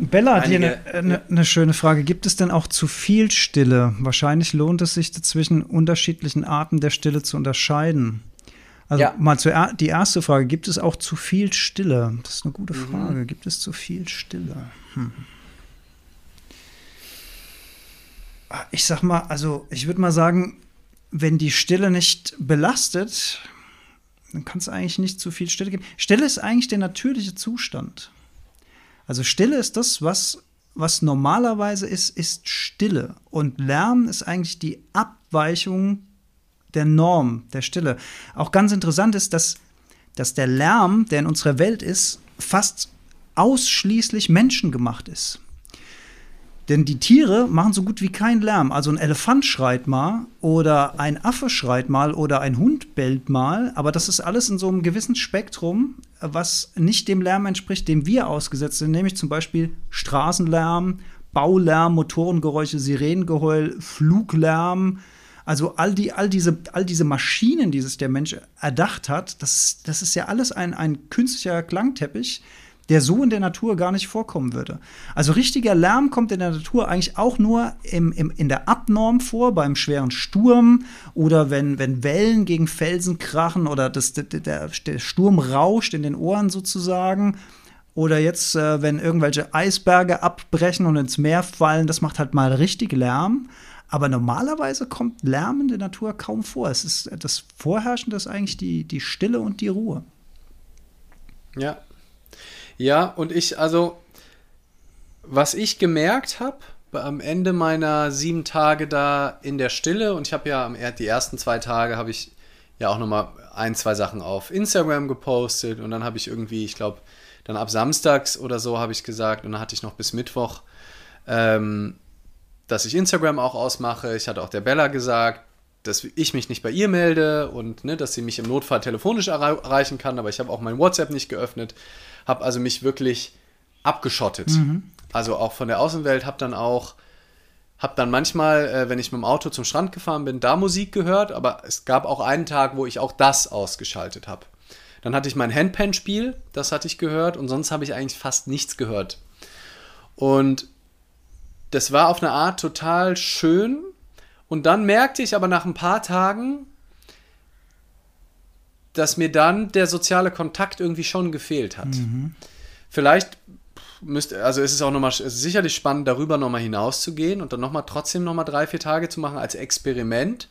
Bella hat hier eine, eine, eine, schöne Frage. Gibt es denn auch zu viel Stille? Wahrscheinlich lohnt es sich zwischen unterschiedlichen Arten der Stille zu unterscheiden. Also ja. mal zu, die erste Frage, gibt es auch zu viel Stille? Das ist eine gute mhm. Frage. Mhm. Gibt es zu viel Stille? Hm. Ich sag mal, also ich würde mal sagen, wenn die Stille nicht belastet, dann kann es eigentlich nicht zu viel Stille geben. Stille ist eigentlich der natürliche Zustand. Also Stille ist das, was, was normalerweise ist, ist Stille. Und Lärm ist eigentlich die Abweichung der Norm, der Stille. Auch ganz interessant ist, dass, dass der Lärm, der in unserer Welt ist, fast ausschließlich menschengemacht ist. Denn die Tiere machen so gut wie keinen Lärm. Also ein Elefant schreit mal oder ein Affe schreit mal oder ein Hund bellt mal. Aber das ist alles in so einem gewissen Spektrum, was nicht dem Lärm entspricht, dem wir ausgesetzt sind. Nämlich zum Beispiel Straßenlärm, Baulärm, Motorengeräusche, Sirenengeheul, Fluglärm, also all, die, all, diese, all diese Maschinen, die sich der Mensch erdacht hat, das, das ist ja alles ein, ein künstlicher Klangteppich, der so in der Natur gar nicht vorkommen würde. Also richtiger Lärm kommt in der Natur eigentlich auch nur im, im, in der Abnorm vor, beim schweren Sturm oder wenn, wenn Wellen gegen Felsen krachen oder das, der, der Sturm rauscht in den Ohren sozusagen. Oder jetzt, äh, wenn irgendwelche Eisberge abbrechen und ins Meer fallen, das macht halt mal richtig Lärm. Aber normalerweise kommt Lärm in der Natur kaum vor. Es ist das Vorherrschende ist eigentlich die, die Stille und die Ruhe. Ja. Ja, und ich, also, was ich gemerkt habe, am Ende meiner sieben Tage da in der Stille, und ich habe ja die ersten zwei Tage habe ich ja auch nochmal ein, zwei Sachen auf Instagram gepostet und dann habe ich irgendwie, ich glaube, dann ab Samstags oder so habe ich gesagt und dann hatte ich noch bis Mittwoch ähm, dass ich Instagram auch ausmache. Ich hatte auch der Bella gesagt, dass ich mich nicht bei ihr melde und ne, dass sie mich im Notfall telefonisch erreichen kann, aber ich habe auch mein WhatsApp nicht geöffnet, habe also mich wirklich abgeschottet. Mhm. Also auch von der Außenwelt, habe dann auch, habe dann manchmal, äh, wenn ich mit dem Auto zum Strand gefahren bin, da Musik gehört, aber es gab auch einen Tag, wo ich auch das ausgeschaltet habe. Dann hatte ich mein Handpan-Spiel, das hatte ich gehört und sonst habe ich eigentlich fast nichts gehört. Und das war auf eine Art total schön. Und dann merkte ich aber nach ein paar Tagen, dass mir dann der soziale Kontakt irgendwie schon gefehlt hat. Mhm. Vielleicht müsste, also ist es auch nochmal, sicherlich spannend, darüber nochmal hinauszugehen und dann nochmal trotzdem nochmal drei, vier Tage zu machen als Experiment.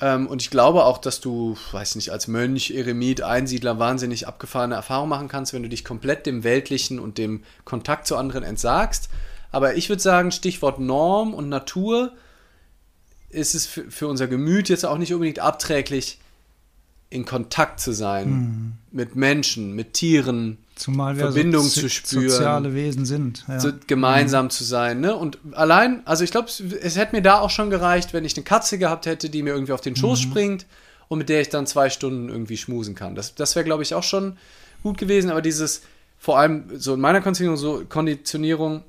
Ähm, und ich glaube auch, dass du, weiß nicht, als Mönch, Eremit, Einsiedler wahnsinnig abgefahrene Erfahrungen machen kannst, wenn du dich komplett dem Weltlichen und dem Kontakt zu anderen entsagst aber ich würde sagen, Stichwort Norm und Natur ist es für, für, unser Gemüt jetzt auch nicht unbedingt abträglich, in Kontakt zu sein mhm. mit Menschen, mit Tieren, Zumal wir Verbindung so zu spüren, soziale Wesen sind, ja. so gemeinsam mhm. zu sein. Ne? Und allein, also ich glaube, es, es, hätte mir da auch schon gereicht, wenn ich eine Katze gehabt hätte, die mir irgendwie auf den Schoß mhm. springt und mit der ich dann zwei Stunden irgendwie schmusen kann. Das, das wäre, glaube ich, auch schon gut gewesen. Aber dieses, vor allem so in meiner Konditionierung, so Konditionierung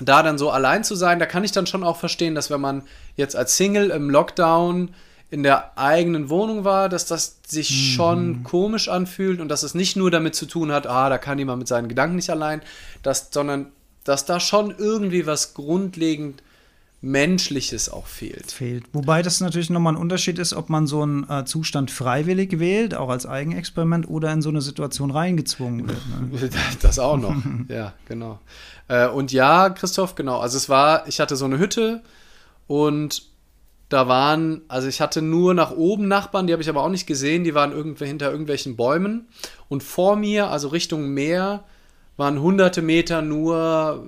da dann so allein zu sein, da kann ich dann schon auch verstehen, dass wenn man jetzt als Single im Lockdown in der eigenen Wohnung war, dass das sich mhm. schon komisch anfühlt und dass es nicht nur damit zu tun hat, ah, da kann jemand mit seinen Gedanken nicht allein, dass, sondern dass da schon irgendwie was grundlegend Menschliches auch fehlt. Fehlt. Wobei das natürlich nochmal ein Unterschied ist, ob man so einen äh, Zustand freiwillig wählt, auch als Eigenexperiment, oder in so eine Situation reingezwungen wird. Ne? Das auch noch. ja, genau. Äh, und ja, Christoph, genau. Also es war, ich hatte so eine Hütte und da waren, also ich hatte nur nach oben Nachbarn, die habe ich aber auch nicht gesehen, die waren irgendwo hinter irgendwelchen Bäumen. Und vor mir, also Richtung Meer, waren hunderte Meter nur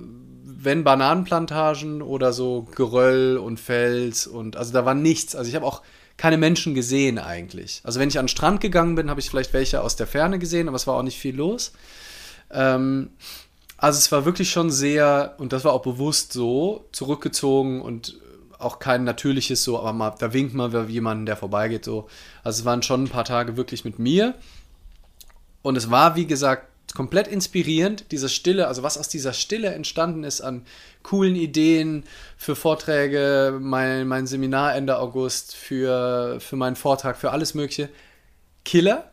wenn Bananenplantagen oder so Geröll und Fels und also da war nichts. Also ich habe auch keine Menschen gesehen eigentlich. Also wenn ich an den Strand gegangen bin, habe ich vielleicht welche aus der Ferne gesehen, aber es war auch nicht viel los. Ähm, also es war wirklich schon sehr, und das war auch bewusst so, zurückgezogen und auch kein natürliches so, aber mal, da winkt man wie jemanden, der vorbeigeht so. Also es waren schon ein paar Tage wirklich mit mir. Und es war, wie gesagt, komplett inspirierend, diese Stille, also was aus dieser Stille entstanden ist an coolen Ideen für Vorträge, mein, mein Seminar Ende August, für, für meinen Vortrag, für alles Mögliche. Killer.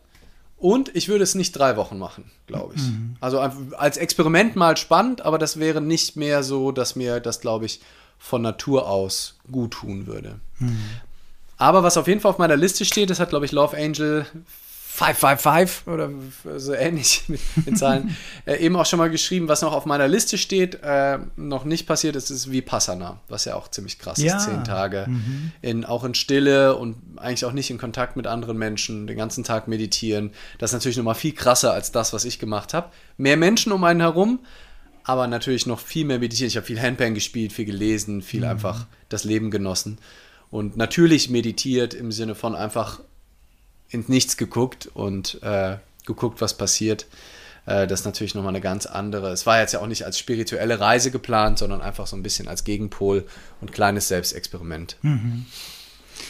Und ich würde es nicht drei Wochen machen, glaube ich. Mhm. Also als Experiment mal spannend, aber das wäre nicht mehr so, dass mir das, glaube ich, von Natur aus gut tun würde. Mhm. Aber was auf jeden Fall auf meiner Liste steht, das hat, glaube ich, Love Angel 555 oder so ähnlich mit, mit Zahlen, äh, eben auch schon mal geschrieben, was noch auf meiner Liste steht, äh, noch nicht passiert ist, ist Vipassana, was ja auch ziemlich krass ja. ist. Zehn Tage, mhm. in, auch in Stille und eigentlich auch nicht in Kontakt mit anderen Menschen, den ganzen Tag meditieren. Das ist natürlich nochmal viel krasser als das, was ich gemacht habe. Mehr Menschen um einen herum, aber natürlich noch viel mehr meditieren. Ich habe viel Handpan gespielt, viel gelesen, viel mhm. einfach das Leben genossen. Und natürlich meditiert im Sinne von einfach ins Nichts geguckt und äh, geguckt, was passiert. Äh, das ist natürlich nochmal eine ganz andere. Es war jetzt ja auch nicht als spirituelle Reise geplant, sondern einfach so ein bisschen als Gegenpol und kleines Selbstexperiment. Mhm.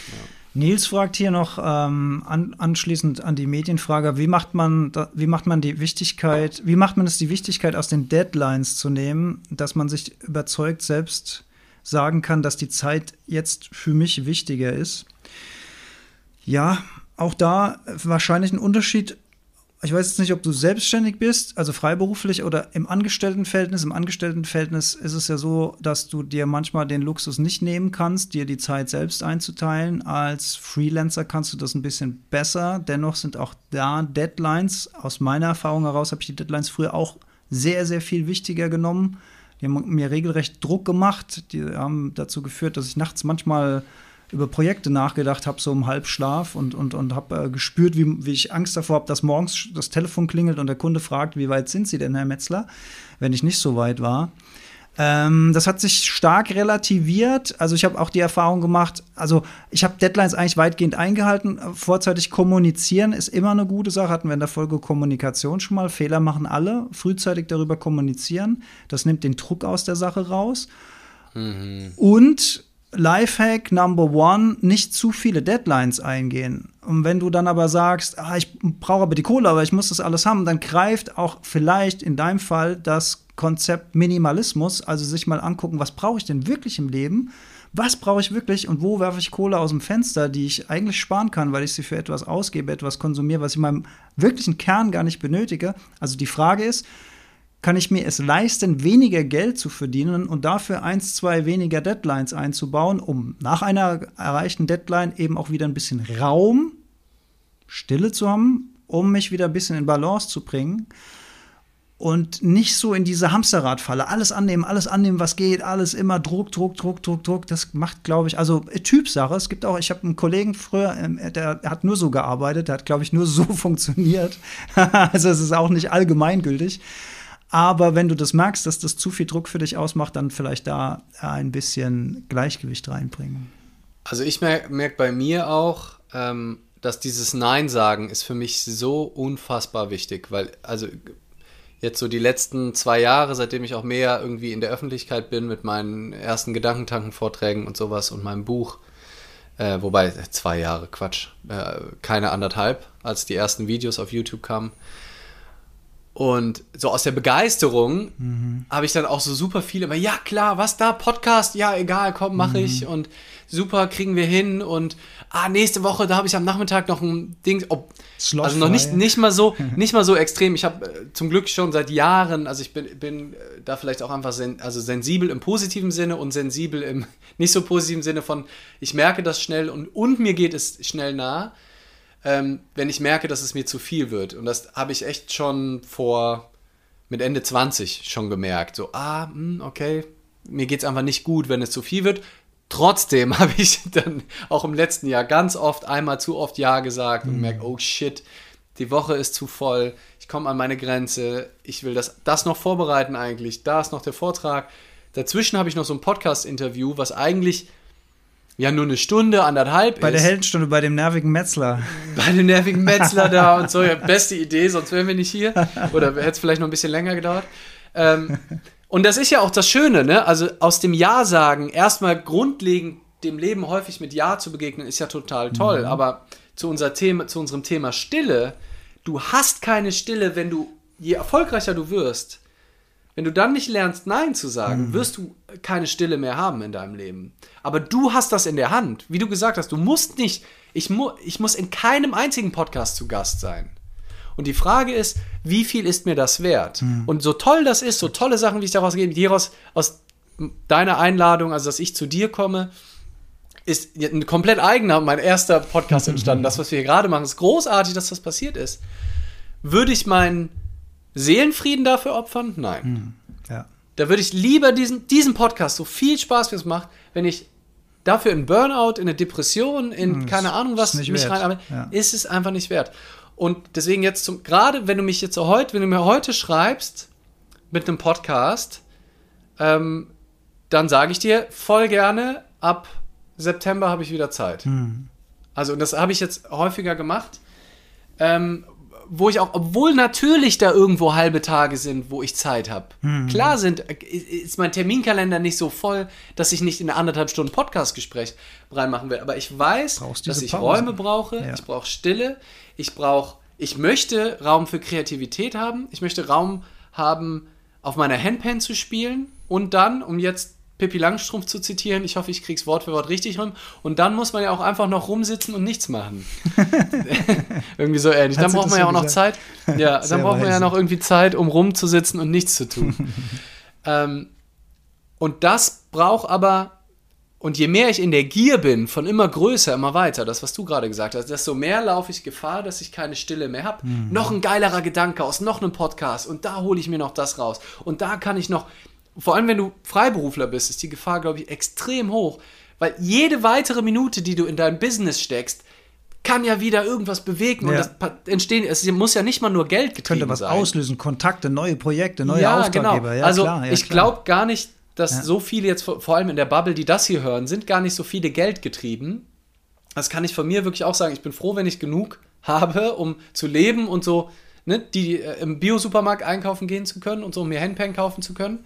Ja. Nils fragt hier noch ähm, an, anschließend an die Medienfrage, wie macht man da, wie macht man die Wichtigkeit, wie macht man es die Wichtigkeit aus den Deadlines zu nehmen, dass man sich überzeugt selbst sagen kann, dass die Zeit jetzt für mich wichtiger ist? Ja, auch da wahrscheinlich ein Unterschied. Ich weiß jetzt nicht, ob du selbstständig bist, also freiberuflich oder im Angestelltenverhältnis. Im Angestelltenverhältnis ist es ja so, dass du dir manchmal den Luxus nicht nehmen kannst, dir die Zeit selbst einzuteilen. Als Freelancer kannst du das ein bisschen besser. Dennoch sind auch da Deadlines. Aus meiner Erfahrung heraus habe ich die Deadlines früher auch sehr, sehr viel wichtiger genommen. Die haben mir regelrecht Druck gemacht. Die haben dazu geführt, dass ich nachts manchmal über Projekte nachgedacht habe, so im Halbschlaf und, und, und habe äh, gespürt, wie, wie ich Angst davor habe, dass morgens das Telefon klingelt und der Kunde fragt, wie weit sind Sie denn, Herr Metzler, wenn ich nicht so weit war. Ähm, das hat sich stark relativiert. Also ich habe auch die Erfahrung gemacht, also ich habe Deadlines eigentlich weitgehend eingehalten. Vorzeitig kommunizieren ist immer eine gute Sache. Hatten wir in der Folge Kommunikation schon mal. Fehler machen alle. Frühzeitig darüber kommunizieren. Das nimmt den Druck aus der Sache raus. Mhm. Und Lifehack Number One, nicht zu viele Deadlines eingehen. Und wenn du dann aber sagst, ah, ich brauche aber die Kohle, aber ich muss das alles haben, dann greift auch vielleicht in deinem Fall das Konzept Minimalismus, also sich mal angucken, was brauche ich denn wirklich im Leben? Was brauche ich wirklich und wo werfe ich Kohle aus dem Fenster, die ich eigentlich sparen kann, weil ich sie für etwas ausgebe, etwas konsumiere, was ich in meinem wirklichen Kern gar nicht benötige? Also die Frage ist, kann ich mir es leisten, weniger Geld zu verdienen und dafür eins, zwei weniger Deadlines einzubauen, um nach einer erreichten Deadline eben auch wieder ein bisschen Raum, Stille zu haben, um mich wieder ein bisschen in Balance zu bringen und nicht so in diese Hamsterradfalle. Alles annehmen, alles annehmen, was geht, alles immer Druck, Druck, Druck, Druck, Druck. Das macht, glaube ich, also äh, Typsache. Es gibt auch, ich habe einen Kollegen früher, ähm, der hat nur so gearbeitet, der hat, glaube ich, nur so funktioniert. also es ist auch nicht allgemeingültig. Aber wenn du das merkst, dass das zu viel Druck für dich ausmacht, dann vielleicht da ein bisschen Gleichgewicht reinbringen. Also ich merke merk bei mir auch, ähm, dass dieses Nein sagen ist für mich so unfassbar wichtig, weil also jetzt so die letzten zwei Jahre, seitdem ich auch mehr irgendwie in der Öffentlichkeit bin mit meinen ersten Gedankentanken-Vorträgen und sowas und meinem Buch, äh, wobei zwei Jahre Quatsch, äh, keine anderthalb, als die ersten Videos auf YouTube kamen Und so aus der Begeisterung mhm. habe ich dann auch so super viele, aber ja klar, was da, Podcast, ja egal, komm, mache mhm. ich. Und super, kriegen wir hin. Und ah, nächste Woche, da habe ich am Nachmittag noch ein Ding, ob, also noch nicht, nicht mal so, nicht mal so extrem. Ich habe äh, zum Glück schon seit Jahren, also ich bin, bin äh, da vielleicht auch einfach sen, also sensibel im positiven Sinne und sensibel im nicht so positiven Sinne von, ich merke das schnell und, und mir geht es schnell nah ähm, wenn ich merke, dass es mir zu viel wird. Und das habe ich echt schon vor, mit Ende 20 schon gemerkt. So, ah, mh, hm, okay, mir geht es einfach nicht gut, wenn es zu viel wird. Trotzdem habe ich dann auch im letzten Jahr ganz oft, einmal zu oft Ja gesagt und mhm. merke, oh shit, die Woche ist zu voll, ich komme an meine Grenze, ich will das, das noch vorbereiten eigentlich, da ist noch der Vortrag. Dazwischen habe ich noch so ein Podcast-Interview, was eigentlich ja nur eine Stunde, anderthalb Bei ist. der Heldenstunde, bei dem nervigen Metzler. Bei dem nervigen Metzler da und so. Ja, beste Idee, sonst wären wir nicht hier. Oder hätte es vielleicht noch ein bisschen länger gedauert. Ähm, und das ist ja auch das Schöne, ne? Also aus dem Ja sagen, erstmal grundlegend dem Leben häufig mit Ja zu begegnen, ist ja total toll. Mhm. Aber zu, unser Thema, zu unserem Thema Stille, du hast keine Stille, wenn du, je erfolgreicher du wirst, wenn du dann nicht lernst, Nein zu sagen, mhm. wirst du keine Stille mehr haben in deinem Leben. Aber du hast das in der Hand. Wie du gesagt hast, du musst nicht, ich, mu ich muss in keinem einzigen Podcast zu Gast sein. Und die Frage ist, wie viel ist mir das wert? Mhm. Und so toll das ist, so tolle Sachen, wie ich daraus gebe, hieraus aus deiner Einladung, also dass ich zu dir komme, ist ein komplett eigener, mein erster Podcast entstanden. Das, was wir hier gerade machen, ist großartig, dass das passiert ist. Würde ich meinen Seelenfrieden dafür opfern? Nein. Mhm. Da würde ich lieber diesen, diesen Podcast, so viel Spaß wie es macht, wenn ich dafür in Burnout, in eine Depression, in mhm, keine Ahnung was mich rein, aber ja. ist es einfach nicht wert. Und deswegen jetzt zum, gerade wenn du mich jetzt heute, wenn du mir heute schreibst mit einem Podcast, ähm, dann sage ich dir voll gerne, ab September habe ich wieder Zeit. Mhm. Also, das habe ich jetzt häufiger gemacht. Ähm, wo ich auch, obwohl natürlich da irgendwo halbe Tage sind, wo ich Zeit habe. Mhm. Klar sind, ist mein Terminkalender nicht so voll, dass ich nicht in eine anderthalb Stunden Podcastgespräch reinmachen will. Aber ich weiß, dass ich Pause. Räume brauche, ja. ich brauche Stille, ich brauche, ich möchte Raum für Kreativität haben, ich möchte Raum haben, auf meiner Handpan zu spielen und dann, um jetzt Pippi Langstrumpf zu zitieren. Ich hoffe, ich krieg's Wort für Wort richtig rum. Und dann muss man ja auch einfach noch rumsitzen und nichts machen. irgendwie so ähnlich. Dann braucht man ja auch noch Zeit. Ja, dann braucht man ja noch irgendwie Zeit, um rumzusitzen und nichts zu tun. ähm, und das braucht aber, und je mehr ich in der Gier bin, von immer größer, immer weiter, das, was du gerade gesagt hast, desto mehr laufe ich Gefahr, dass ich keine Stille mehr habe. Mhm. Noch ein geilerer Gedanke aus noch einem Podcast und da hole ich mir noch das raus. Und da kann ich noch, vor allem wenn du Freiberufler bist, ist die Gefahr, glaube ich, extrem hoch. Weil jede weitere Minute, die du in dein Business steckst, kann ja wieder irgendwas bewegen ja. und das entstehen, es muss ja nicht mal nur Geld getrieben Könnte was sein. auslösen, Kontakte, neue Projekte, neue ja, Auftraggeber. Genau. Ja, also klar, ja, ich glaube gar nicht, dass so viele jetzt, vor allem in der Bubble, die das hier hören, sind gar nicht so viele Geld getrieben. Das kann ich von mir wirklich auch sagen. Ich bin froh, wenn ich genug habe, um zu leben und so, ne, die äh, im Bio-Supermarkt einkaufen gehen zu können und so mir Handpan kaufen zu können.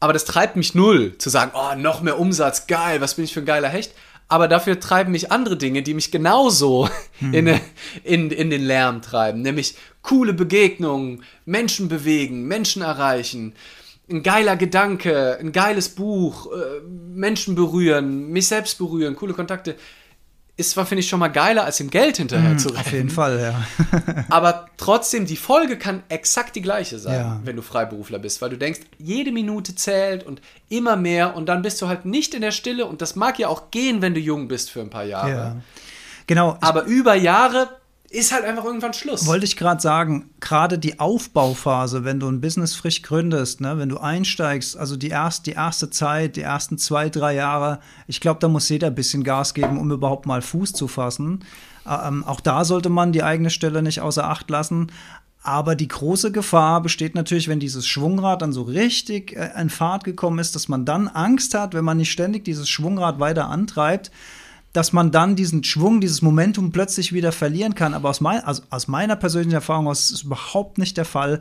Aber das treibt mich null, zu sagen, oh, noch mehr Umsatz, geil, was bin ich für ein geiler Hecht. Aber dafür treiben mich andere Dinge, die mich genauso hm. in, in, in den Lärm treiben. Nämlich coole Begegnungen, Menschen bewegen, Menschen erreichen, ein geiler Gedanke, ein geiles Buch, äh, Menschen berühren, mich selbst berühren, coole Kontakte ist zwar, finde ich, schon mal geiler, als ihm Geld hinterher mm, zu rennen. Auf jeden Fall, ja. aber trotzdem, die Folge kann exakt die gleiche sein, ja. wenn du Freiberufler bist, weil du denkst, jede Minute zählt und immer mehr und dann bist du halt nicht in der Stille und das mag ja auch gehen, wenn du jung bist für ein paar Jahre. Ja. Genau. Aber über Jahre ist halt einfach irgendwann Schluss. Wollte ich gerade sagen, gerade die Aufbauphase, wenn du ein Business frisch gründest, ne, wenn du einsteigst, also die, erst, die erste Zeit, die ersten zwei, drei Jahre, ich glaube, da muss jeder ein bisschen Gas geben, um überhaupt mal Fuß zu fassen. Ähm, auch da sollte man die eigene Stelle nicht außer Acht lassen. Aber die große Gefahr besteht natürlich, wenn dieses Schwungrad dann so richtig äh, in Fahrt gekommen ist, dass man dann Angst hat, wenn man nicht ständig dieses Schwungrad weiter antreibt, dass man dann diesen Schwung, dieses Momentum plötzlich wieder verlieren kann. Aber aus, mein, also aus meiner persönlichen Erfahrung aus ist es überhaupt nicht der Fall.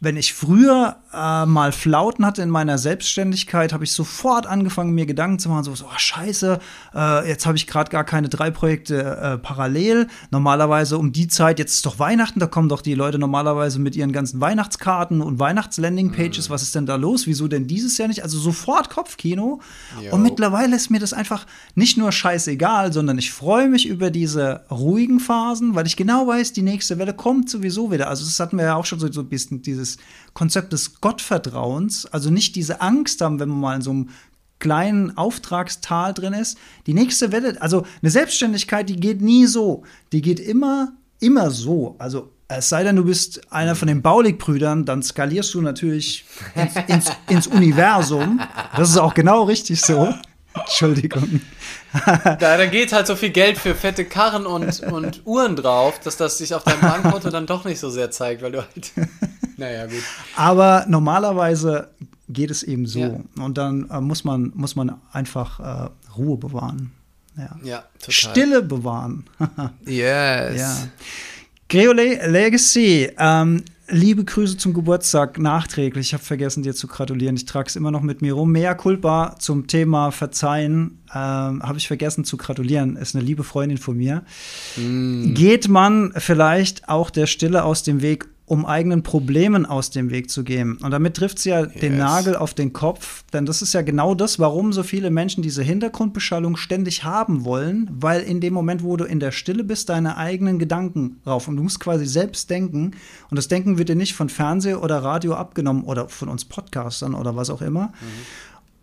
Wenn ich früher äh, mal Flauten hatte in meiner Selbstständigkeit, habe ich sofort angefangen, mir Gedanken zu machen, so, so oh, scheiße, äh, jetzt habe ich gerade gar keine drei Projekte äh, parallel. Normalerweise um die Zeit, jetzt ist doch Weihnachten, da kommen doch die Leute normalerweise mit ihren ganzen Weihnachtskarten und Weihnachtslandingpages. Mhm. Was ist denn da los? Wieso denn dieses Jahr nicht? Also sofort Kopfkino. Jo. Und mittlerweile ist mir das einfach nicht nur scheißegal, sondern ich freue mich über diese ruhigen Phasen, weil ich genau weiß, die nächste Welle kommt sowieso wieder. Also das hatten wir ja auch schon so, so ein bisschen dieses dieses Konzept des Gottvertrauens, also nicht diese Angst haben, wenn man mal in so einem kleinen Auftragstal drin ist. Die nächste Welle, also eine Selbstständigkeit, die geht nie so. Die geht immer, immer so. Also es sei denn, du bist einer von den Baulig-Brüdern, dann skalierst du natürlich ins, ins, ins, Universum. Das ist auch genau richtig so. Entschuldigung. da, da geht halt so viel Geld für fette Karren und, und Uhren drauf, dass das sich auf deinem Bankkonto dann doch nicht so sehr zeigt, weil du halt naja, gut. Aber normalerweise geht es eben so. Ja. Und dann äh, muss, man, muss man einfach äh, Ruhe bewahren. Ja, ja total. Stille bewahren. yes. Ja. Greole Legacy. Ähm, liebe Grüße zum Geburtstag nachträglich. Ich habe vergessen, dir zu gratulieren. Ich trage es immer noch mit mir rum. Mea culpa zum Thema Verzeihen. Ähm, habe ich vergessen zu gratulieren. Ist eine liebe Freundin von mir. Mm. Geht man vielleicht auch der Stille aus dem Weg, um eigenen Problemen aus dem Weg zu gehen. Und damit trifft sie ja yes. den Nagel auf den Kopf, denn das ist ja genau das, warum so viele Menschen diese Hintergrundbeschallung ständig haben wollen, weil in dem Moment, wo du in der Stille bist, deine eigenen Gedanken rauf und du musst quasi selbst denken und das Denken wird dir nicht von Fernseher oder Radio abgenommen oder von uns Podcastern oder was auch immer. Mhm.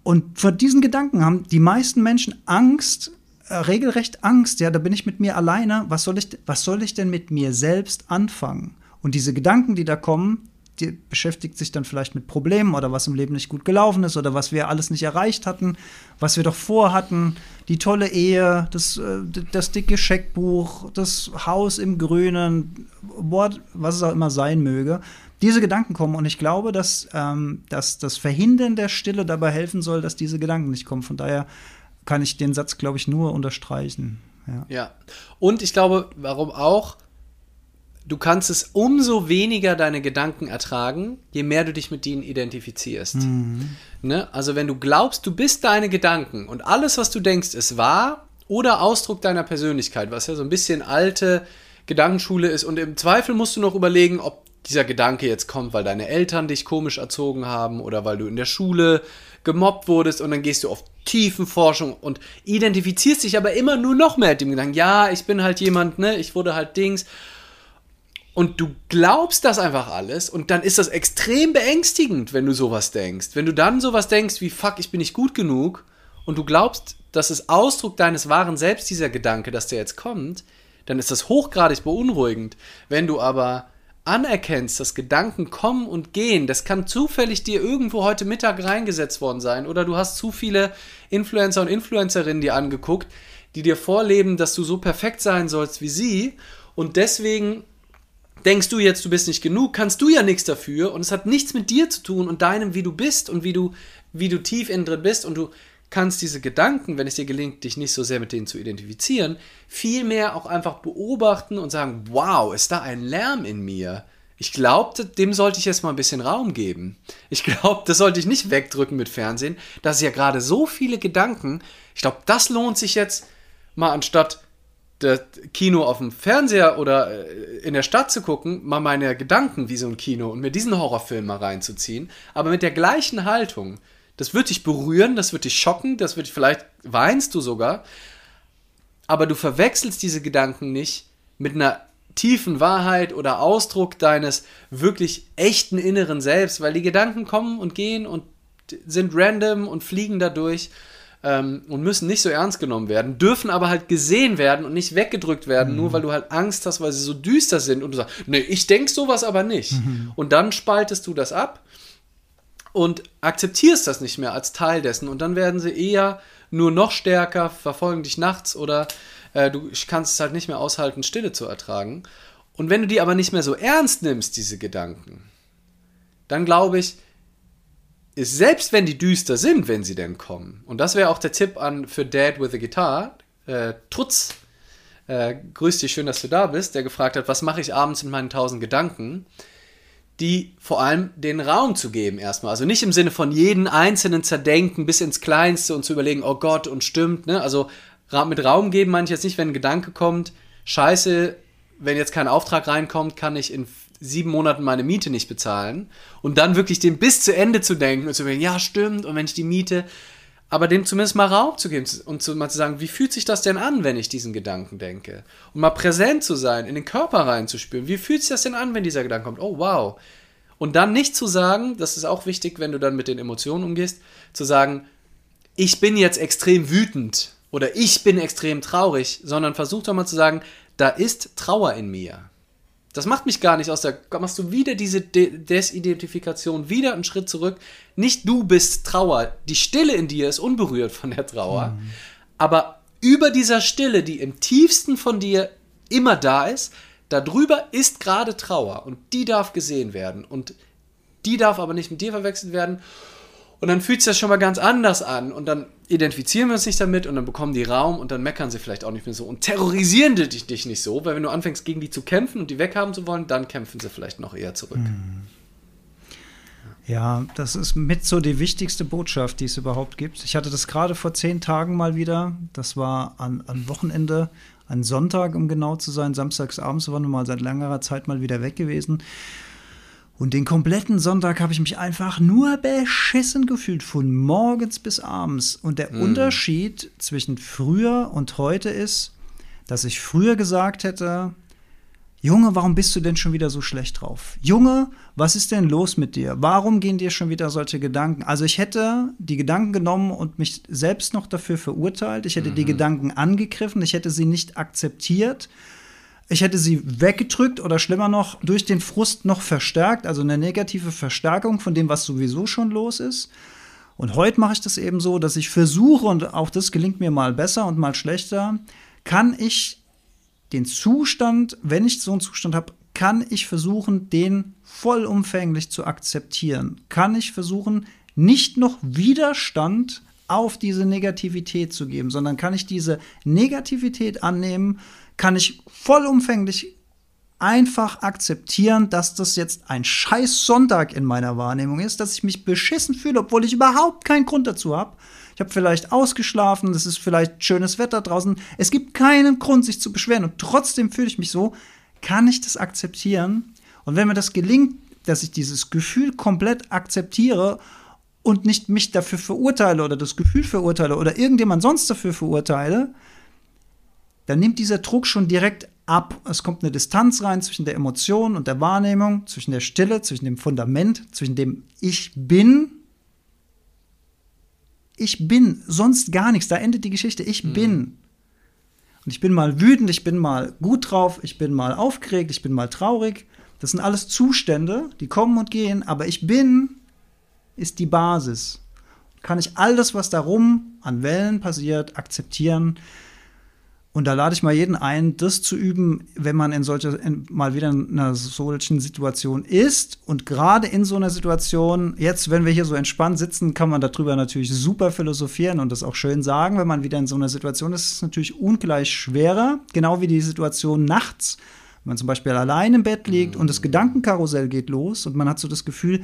Und vor diesen Gedanken haben die meisten Menschen Angst, äh, regelrecht Angst. Ja, da bin ich mit mir alleine. Was soll ich, was soll ich denn mit mir selbst anfangen? Und diese Gedanken, die da kommen, die beschäftigt sich dann vielleicht mit Problemen oder was im Leben nicht gut gelaufen ist oder was wir alles nicht erreicht hatten, was wir doch vorhatten, die tolle Ehe, das, äh, das dicke Scheckbuch, das Haus im Grünen, was es auch immer sein möge. Diese Gedanken kommen und ich glaube, dass, ähm, dass das Verhindern der Stille dabei helfen soll, dass diese Gedanken nicht kommen. Von daher kann ich den Satz, glaube ich, nur unterstreichen. Ja. ja. Und ich glaube, warum auch, du kannst es umso weniger deine Gedanken ertragen, je mehr du dich mit ihnen identifizierst. Mhm. Ne? Also wenn du glaubst, du bist deine Gedanken und alles, was du denkst, ist wahr oder Ausdruck deiner Persönlichkeit, was ja so ein bisschen alte Gedankenschule ist und im Zweifel musst du noch überlegen, ob dieser Gedanke jetzt kommt, weil deine Eltern dich komisch erzogen haben oder weil du in der Schule gemobbt wurdest und dann gehst du auf Tiefenforschung und identifizierst dich aber immer nur noch mehr mit dem Gedanken, ja, ich bin halt jemand, ne, ich wurde halt Dings und du glaubst das einfach alles und dann ist das extrem beängstigend, wenn du sowas denkst. Wenn du dann sowas denkst wie, fuck, ich bin nicht gut genug und du glaubst, das ist Ausdruck deines wahren Selbst, dieser Gedanke, dass der jetzt kommt, dann ist das hochgradig beunruhigend. Wenn du aber anerkennst, dass Gedanken kommen und gehen, das kann zufällig dir irgendwo heute Mittag reingesetzt worden sein oder du hast zu viele Influencer und Influencerinnen dir angeguckt, die dir vorleben, dass du so perfekt sein sollst wie sie und deswegen denkst du jetzt, du bist nicht genug, kannst du ja nichts dafür und es hat nichts mit dir zu tun und deinem, wie du bist und wie du, wie du tief innen drin bist und du kannst diese Gedanken, wenn es dir gelingt, dich nicht so sehr mit denen zu identifizieren, vielmehr auch einfach beobachten und sagen, wow, ist da ein Lärm in mir? Ich glaube, dem sollte ich jetzt mal ein bisschen Raum geben. Ich glaube, das sollte ich nicht wegdrücken mit Fernsehen. Das ist ja gerade so viele Gedanken. Ich glaube, das lohnt sich jetzt mal anstatt das Kino auf dem Fernseher oder äh, in der Stadt zu gucken, mal meine Gedanken wie so ein Kino und mir diesen Horrorfilm mal reinzuziehen, aber mit der gleichen Haltung. Das wird dich berühren, das wird dich schocken, das wird dich, vielleicht weinst du sogar, aber du verwechselst diese Gedanken nicht mit einer tiefen Wahrheit oder Ausdruck deines wirklich echten inneren Selbst, weil die Gedanken kommen und gehen und sind random und fliegen dadurch ähm, und müssen nicht so ernst genommen werden, dürfen aber halt gesehen werden und nicht weggedrückt werden, mhm. nur weil du halt Angst hast, weil sie so düster sind und du sagst, nee, ich denk sowas aber nicht. Mhm. Und dann spaltest du das ab und akzeptierst das nicht mehr als Teil dessen und dann werden sie eher nur noch stärker, verfolgen dich nachts oder äh, du kannst es halt nicht mehr aushalten, Stille zu ertragen. Und wenn du die aber nicht mehr so ernst nimmst, diese Gedanken, dann glaube ich, ist, selbst wenn die düster sind, wenn sie denn kommen, und das wäre auch der Tipp an für Dad with a Guitar, äh, Trutz, äh, grüß dich, schön, dass du da bist, der gefragt hat, was mache ich abends mit meinen tausend Gedanken? die vor allem den Raum zu geben erstmal. Also nicht im Sinne von jeden einzelnen zerdenken bis ins Kleinste und zu überlegen, oh Gott, und stimmt, ne? Also mit Raum geben meine ich jetzt nicht, wenn ein Gedanke kommt, scheiße, wenn jetzt kein Auftrag reinkommt, kann ich in sieben Monaten meine Miete nicht bezahlen. Und dann wirklich den bis zu Ende zu denken und zu denken, ja, stimmt, und wenn ich die Miete, aber dem zumindest mal Raum zu geben und zu, mal zu sagen, wie fühlt sich das denn an, wenn ich diesen Gedanken denke? Und mal präsent zu sein, in den Körper reinzuspüren. Wie fühlt sich das denn an, wenn dieser Gedanke kommt? Oh, wow. Und dann nicht zu sagen, das ist auch wichtig, wenn du dann mit den Emotionen umgehst, zu sagen, ich bin jetzt extrem wütend oder ich bin extrem traurig, sondern versuch doch mal zu sagen, da ist Trauer in mir. Das macht mich gar nicht aus der. Machst du wieder diese De Desidentifikation, wieder einen Schritt zurück. Nicht du bist Trauer. Die Stille in dir ist unberührt von der Trauer. Mhm. Aber über dieser Stille, die im tiefsten von dir immer da ist, darüber ist gerade Trauer. Und die darf gesehen werden. Und die darf aber nicht mit dir verwechselt werden. Und dann fühlt sich das schon mal ganz anders an. Und dann identifizieren wir uns nicht damit und dann bekommen die Raum und dann meckern sie vielleicht auch nicht mehr so und terrorisieren dich, dich nicht so, weil wenn du anfängst gegen die zu kämpfen und die weghaben zu wollen, dann kämpfen sie vielleicht noch eher zurück. Hm. Ja, das ist mit so die wichtigste Botschaft, die es überhaupt gibt. Ich hatte das gerade vor zehn Tagen mal wieder. Das war an, an Wochenende, an Sonntag, um genau zu sein. Samstags abends waren wir mal seit längerer Zeit mal wieder weg gewesen. Und den kompletten Sonntag habe ich mich einfach nur beschissen gefühlt, von morgens bis abends. Und der mm. Unterschied zwischen früher und heute ist, dass ich früher gesagt hätte, Junge, warum bist du denn schon wieder so schlecht drauf? Junge, was ist denn los mit dir? Warum gehen dir schon wieder solche Gedanken? Also ich hätte die Gedanken genommen und mich selbst noch dafür verurteilt. Ich hätte mhm. die Gedanken angegriffen. Ich hätte sie nicht akzeptiert ich hätte sie weggedrückt oder schlimmer noch durch den Frust noch verstärkt, also eine negative Verstärkung von dem, was sowieso schon los ist. Und heute mache ich das eben so, dass ich versuche, und auch das gelingt mir mal besser und mal schlechter, kann ich den Zustand, wenn ich so einen Zustand habe, kann ich versuchen, den vollumfänglich zu akzeptieren. Kann ich versuchen, nicht noch Widerstand auf diese Negativität zu geben, sondern kann ich diese Negativität annehmen kann ich vollumfänglich einfach akzeptieren, dass das jetzt ein scheiß Sonntag in meiner Wahrnehmung ist, dass ich mich beschissen fühle, obwohl ich überhaupt keinen Grund dazu habe. Ich habe vielleicht ausgeschlafen, es ist vielleicht schönes Wetter draußen. Es gibt keinen Grund, sich zu beschweren und trotzdem fühle ich mich so. Kann ich das akzeptieren? Und wenn mir das gelingt, dass ich dieses Gefühl komplett akzeptiere und nicht mich dafür verurteile oder das Gefühl verurteile oder irgendjemand sonst dafür verurteile, dann nimmt dieser Druck schon direkt ab. Es kommt eine Distanz rein zwischen der Emotion und der Wahrnehmung, zwischen der Stille, zwischen dem Fundament, zwischen dem Ich bin. Ich bin, sonst gar nichts. Da endet die Geschichte. Ich mhm. bin. Und ich bin mal wütend, ich bin mal gut drauf, ich bin mal aufgeregt, ich bin mal traurig. Das sind alles Zustände, die kommen und gehen, aber ich bin ist die Basis. Kann ich all das, was darum an Wellen passiert, akzeptieren und da lade ich mal jeden ein, das zu üben, wenn man in solcher, in, mal wieder in einer solchen Situation ist. Und gerade in so einer Situation, jetzt, wenn wir hier so entspannt sitzen, kann man darüber natürlich super philosophieren und das auch schön sagen. Wenn man wieder in so einer Situation ist, ist es natürlich ungleich schwerer. Genau wie die Situation nachts. Wenn man zum Beispiel allein im Bett liegt und das Gedankenkarussell geht los und man hat so das Gefühl,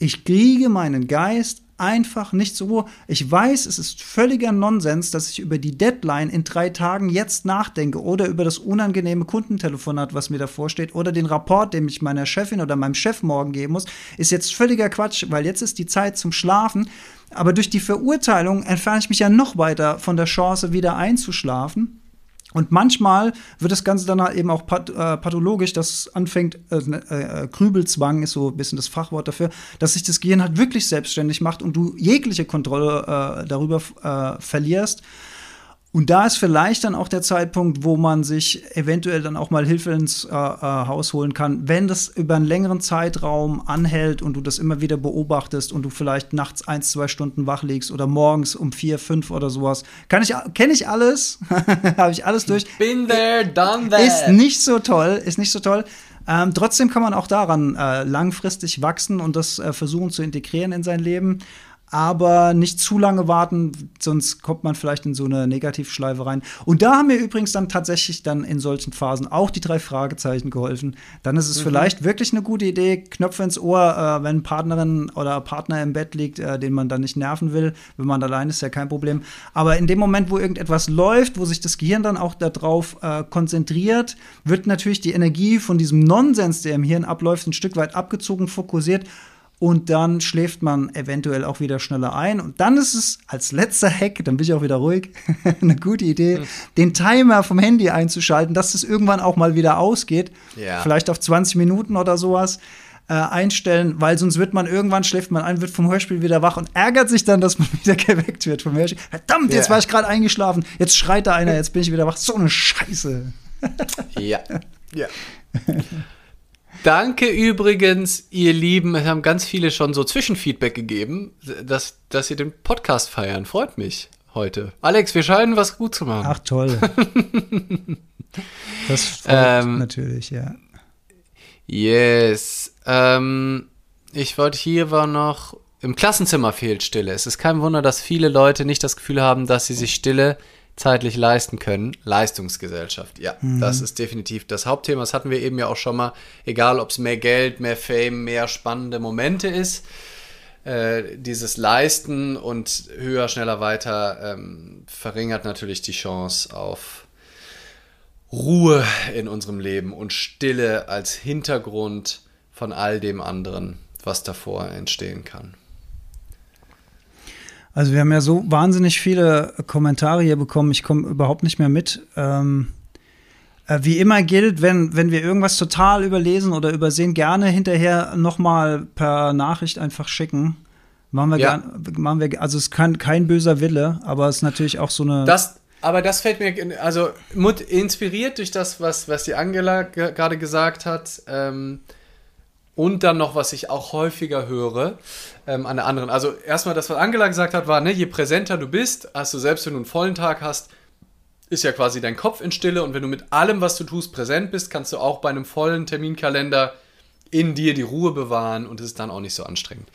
ich kriege meinen Geist einfach nicht so. Ich weiß, es ist völliger Nonsens, dass ich über die Deadline in drei Tagen jetzt nachdenke oder über das unangenehme Kundentelefonat, was mir davor steht, oder den Rapport, den ich meiner Chefin oder meinem Chef morgen geben muss, ist jetzt völliger Quatsch, weil jetzt ist die Zeit zum Schlafen. Aber durch die Verurteilung entferne ich mich ja noch weiter von der Chance, wieder einzuschlafen. Und manchmal wird das Ganze dann eben auch äh, pathologisch, dass anfängt, äh, äh, Grübelzwang ist so ein bisschen das Fachwort dafür, dass sich das Gehirn halt wirklich selbstständig macht und du jegliche Kontrolle äh, darüber äh, verlierst. Und da ist vielleicht dann auch der Zeitpunkt, wo man sich eventuell dann auch mal Hilfe ins äh, äh, Haus holen kann, wenn das über einen längeren Zeitraum anhält und du das immer wieder beobachtest und du vielleicht nachts ein, zwei Stunden wach liegst oder morgens um vier, fünf oder sowas. Kann ich, kenne ich alles, habe ich alles durch. Been there, done that. Ist nicht so toll, ist nicht so toll. Ähm, trotzdem kann man auch daran äh, langfristig wachsen und das äh, versuchen zu integrieren in sein Leben. Aber nicht zu lange warten, sonst kommt man vielleicht in so eine Negativschleife rein. Und da haben mir übrigens dann tatsächlich dann in solchen Phasen auch die drei Fragezeichen geholfen. Dann ist es mhm. vielleicht wirklich eine gute Idee, Knöpfe ins Ohr, äh, wenn Partnerin oder Partner im Bett liegt, äh, den man dann nicht nerven will. Wenn man allein ist, ja kein Problem. Aber in dem Moment, wo irgendetwas läuft, wo sich das Gehirn dann auch darauf äh, konzentriert, wird natürlich die Energie von diesem Nonsens, der im Hirn abläuft, ein Stück weit abgezogen, fokussiert und dann schläft man eventuell auch wieder schneller ein. Und dann ist es als letzter Hack, dann bin ich auch wieder ruhig, eine gute Idee, mhm. den Timer vom Handy einzuschalten, dass es irgendwann auch mal wieder ausgeht. Ja. Vielleicht auf 20 Minuten oder sowas. Äh, einstellen, weil sonst wird man irgendwann schläft man ein, wird vom Hörspiel wieder wach und ärgert sich dann, dass man wieder geweckt wird vom Hörspiel. Verdammt, jetzt ja. war ich gerade eingeschlafen, jetzt schreit da einer, jetzt bin ich wieder wach. So eine Scheiße. ja. Ja. Danke übrigens, ihr Lieben. Es haben ganz viele schon so Zwischenfeedback gegeben, dass, dass ihr den Podcast feiern. Freut mich heute. Alex, wir scheinen was gut zu machen. Ach, toll. das freut ähm, natürlich, ja. Yes. Ähm, ich wollte hier war noch. Im Klassenzimmer fehlt Stille. Es ist kein Wunder, dass viele Leute nicht das Gefühl haben, dass sie sich Stille zeitlich leisten können. Leistungsgesellschaft, ja, mhm. das ist definitiv das Hauptthema. Das hatten wir eben ja auch schon mal. Egal, ob es mehr Geld, mehr Fame, mehr spannende Momente ist. Äh, dieses Leisten und höher, schneller, weiter ähm, verringert natürlich die Chance auf Ruhe in unserem Leben und Stille als Hintergrund von all dem anderen, was davor entstehen kann. Also wir haben ja so wahnsinnig viele Kommentare hier bekommen, ich komme überhaupt nicht mehr mit. Ähm, äh, wie immer gilt, wenn, wenn wir irgendwas total überlesen oder übersehen, gerne hinterher nochmal per Nachricht einfach schicken. Machen wir, ja. gern, machen wir also es ist kein, kein böser Wille, aber es ist natürlich auch so eine. Das, aber das fällt mir, also inspiriert durch das, was, was die Angela gerade gesagt hat, ähm, und dann noch, was ich auch häufiger höre ähm, an der anderen. Also erstmal das, was Angela gesagt hat, war, ne, je präsenter du bist, hast du selbst, wenn du einen vollen Tag hast, ist ja quasi dein Kopf in Stille und wenn du mit allem, was du tust, präsent bist, kannst du auch bei einem vollen Terminkalender in dir die Ruhe bewahren und es ist dann auch nicht so anstrengend.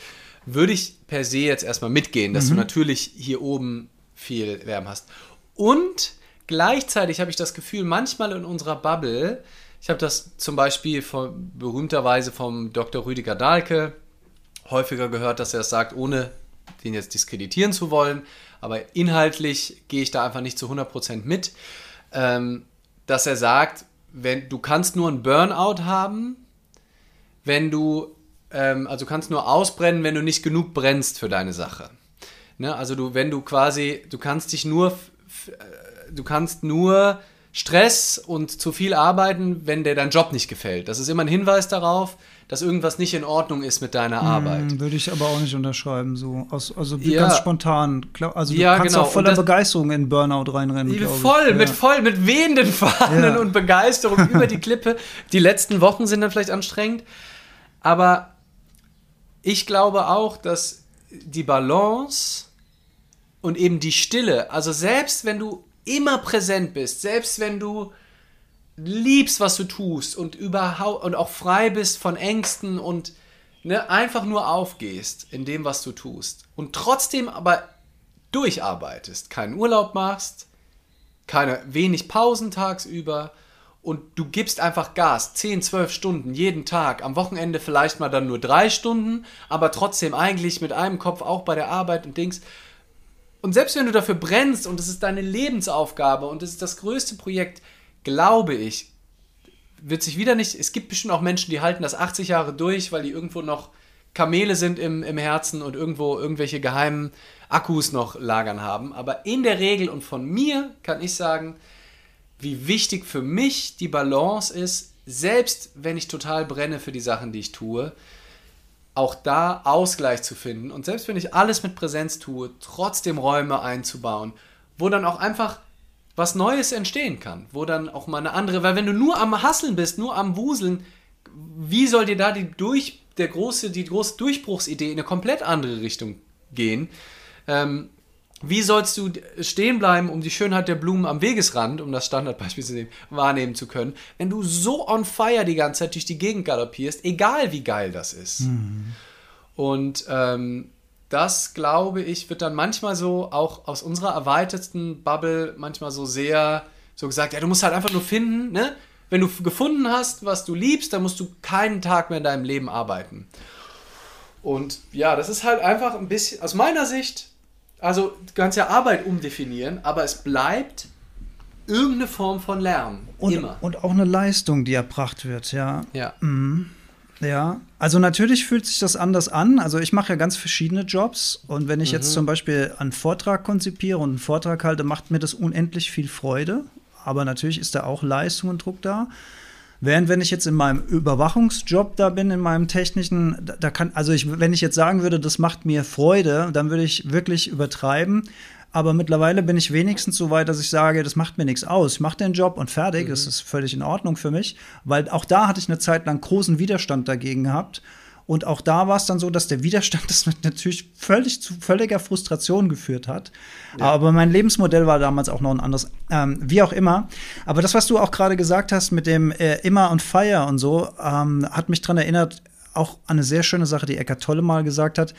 Würde ich per se jetzt erstmal mitgehen, dass mhm. du natürlich hier oben viel Wärme hast. Und gleichzeitig habe ich das Gefühl, manchmal in unserer Bubble ich habe das zum Beispiel von, berühmterweise vom Dr. Rüdiger Dahlke häufiger gehört, dass er es sagt, ohne den jetzt diskreditieren zu wollen. Aber inhaltlich gehe ich da einfach nicht zu 100% mit. Ähm, dass er sagt, wenn, du kannst nur einen Burnout haben, wenn du, ähm, also kannst nur ausbrennen, wenn du nicht genug brennst für deine Sache. Ne? Also du, wenn du quasi, du kannst dich nur, äh, du kannst nur Stress und zu viel arbeiten, wenn dir dein Job nicht gefällt. Das ist immer ein Hinweis darauf, dass irgendwas nicht in Ordnung ist mit deiner hm, Arbeit. Würde ich aber auch nicht unterschreiben, so. Aus, also ja. ganz spontan. Also du ja, kannst genau. auch voller das, Begeisterung in Burnout reinrennen. Voll, mit ja. voll, mit wehenden Fahnen und Begeisterung über die Klippe. Die letzten Wochen sind dann vielleicht anstrengend. Aber ich glaube auch, dass die Balance und eben die Stille, also selbst wenn du immer präsent bist, selbst wenn du liebst, was du tust und überhaupt und auch frei bist von Ängsten und ne, einfach nur aufgehst in dem, was du tust und trotzdem aber durcharbeitest, keinen Urlaub machst, keine wenig Pausen tagsüber und du gibst einfach Gas, 10, 12 Stunden jeden Tag, am Wochenende vielleicht mal dann nur drei Stunden, aber trotzdem eigentlich mit einem Kopf auch bei der Arbeit und Dings. Und selbst wenn du dafür brennst und es ist deine Lebensaufgabe und es ist das größte Projekt, glaube ich, wird sich wieder nicht. Es gibt bestimmt auch Menschen, die halten das 80 Jahre durch, weil die irgendwo noch Kamele sind im, im Herzen und irgendwo irgendwelche geheimen Akkus noch lagern haben. Aber in der Regel und von mir kann ich sagen, wie wichtig für mich die Balance ist, selbst wenn ich total brenne für die Sachen, die ich tue, auch da Ausgleich zu finden und selbst wenn ich alles mit Präsenz tue, trotzdem Räume einzubauen, wo dann auch einfach was Neues entstehen kann, wo dann auch mal eine andere, weil wenn du nur am Hasseln bist, nur am Wuseln, wie soll dir da die durch der große die große Durchbruchsidee in eine komplett andere Richtung gehen? Ähm, wie sollst du stehen bleiben, um die Schönheit der Blumen am Wegesrand, um das Standardbeispiel zu nehmen, wahrnehmen zu können, wenn du so on fire die ganze Zeit durch die Gegend galoppierst, egal wie geil das ist? Mhm. Und ähm, das glaube ich, wird dann manchmal so auch aus unserer erweiterten Bubble manchmal so sehr so gesagt, ja, du musst halt einfach nur finden, ne? Wenn du gefunden hast, was du liebst, dann musst du keinen Tag mehr in deinem Leben arbeiten. Und ja, das ist halt einfach ein bisschen, aus meiner Sicht, also du kannst ja Arbeit umdefinieren, aber es bleibt irgendeine Form von Lernen. Und, immer. und auch eine Leistung, die erbracht wird, ja. Ja. Mhm. Ja, also natürlich fühlt sich das anders an. Also ich mache ja ganz verschiedene Jobs und wenn ich jetzt zum Beispiel einen Vortrag konzipiere und einen Vortrag halte, macht mir das unendlich viel Freude. Aber natürlich ist da auch Leistung und Druck da. Während wenn ich jetzt in meinem Überwachungsjob da bin, in meinem technischen, da, da kann, also ich, wenn ich jetzt sagen würde, das macht mir Freude, dann würde ich wirklich übertreiben. Aber mittlerweile bin ich wenigstens so weit, dass ich sage, das macht mir nichts aus. Ich mache den Job und fertig. Das ist völlig in Ordnung für mich. Weil auch da hatte ich eine Zeit lang großen Widerstand dagegen gehabt. Und auch da war es dann so, dass der Widerstand das natürlich völlig zu völliger Frustration geführt hat. Aber mein Lebensmodell war damals auch noch ein anderes. Ähm, wie auch immer. Aber das, was du auch gerade gesagt hast mit dem äh, Immer und Fire und so, ähm, hat mich daran erinnert, auch an eine sehr schöne Sache, die Eckart Tolle mal gesagt hat.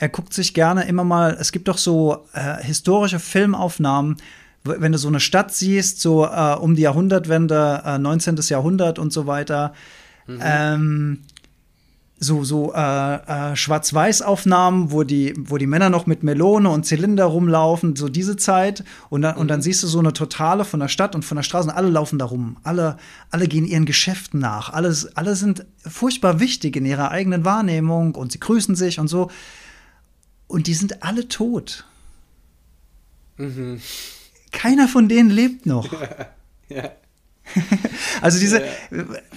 Er guckt sich gerne immer mal, es gibt doch so äh, historische Filmaufnahmen, wenn du so eine Stadt siehst, so äh, um die Jahrhundertwende, äh, 19. Jahrhundert und so weiter. Ähm, so, so äh, äh, Schwarz-Weiß-Aufnahmen, wo die, wo die Männer noch mit Melone und Zylinder rumlaufen, so diese Zeit. Und dann, und dann siehst du so eine Totale von der Stadt und von der Straße und alle laufen da rum. Alle, alle gehen ihren Geschäften nach. Alles, alle sind furchtbar wichtig in ihrer eigenen Wahrnehmung und sie grüßen sich und so. Und die sind alle tot. Keiner von denen lebt noch. Ja. Also diese,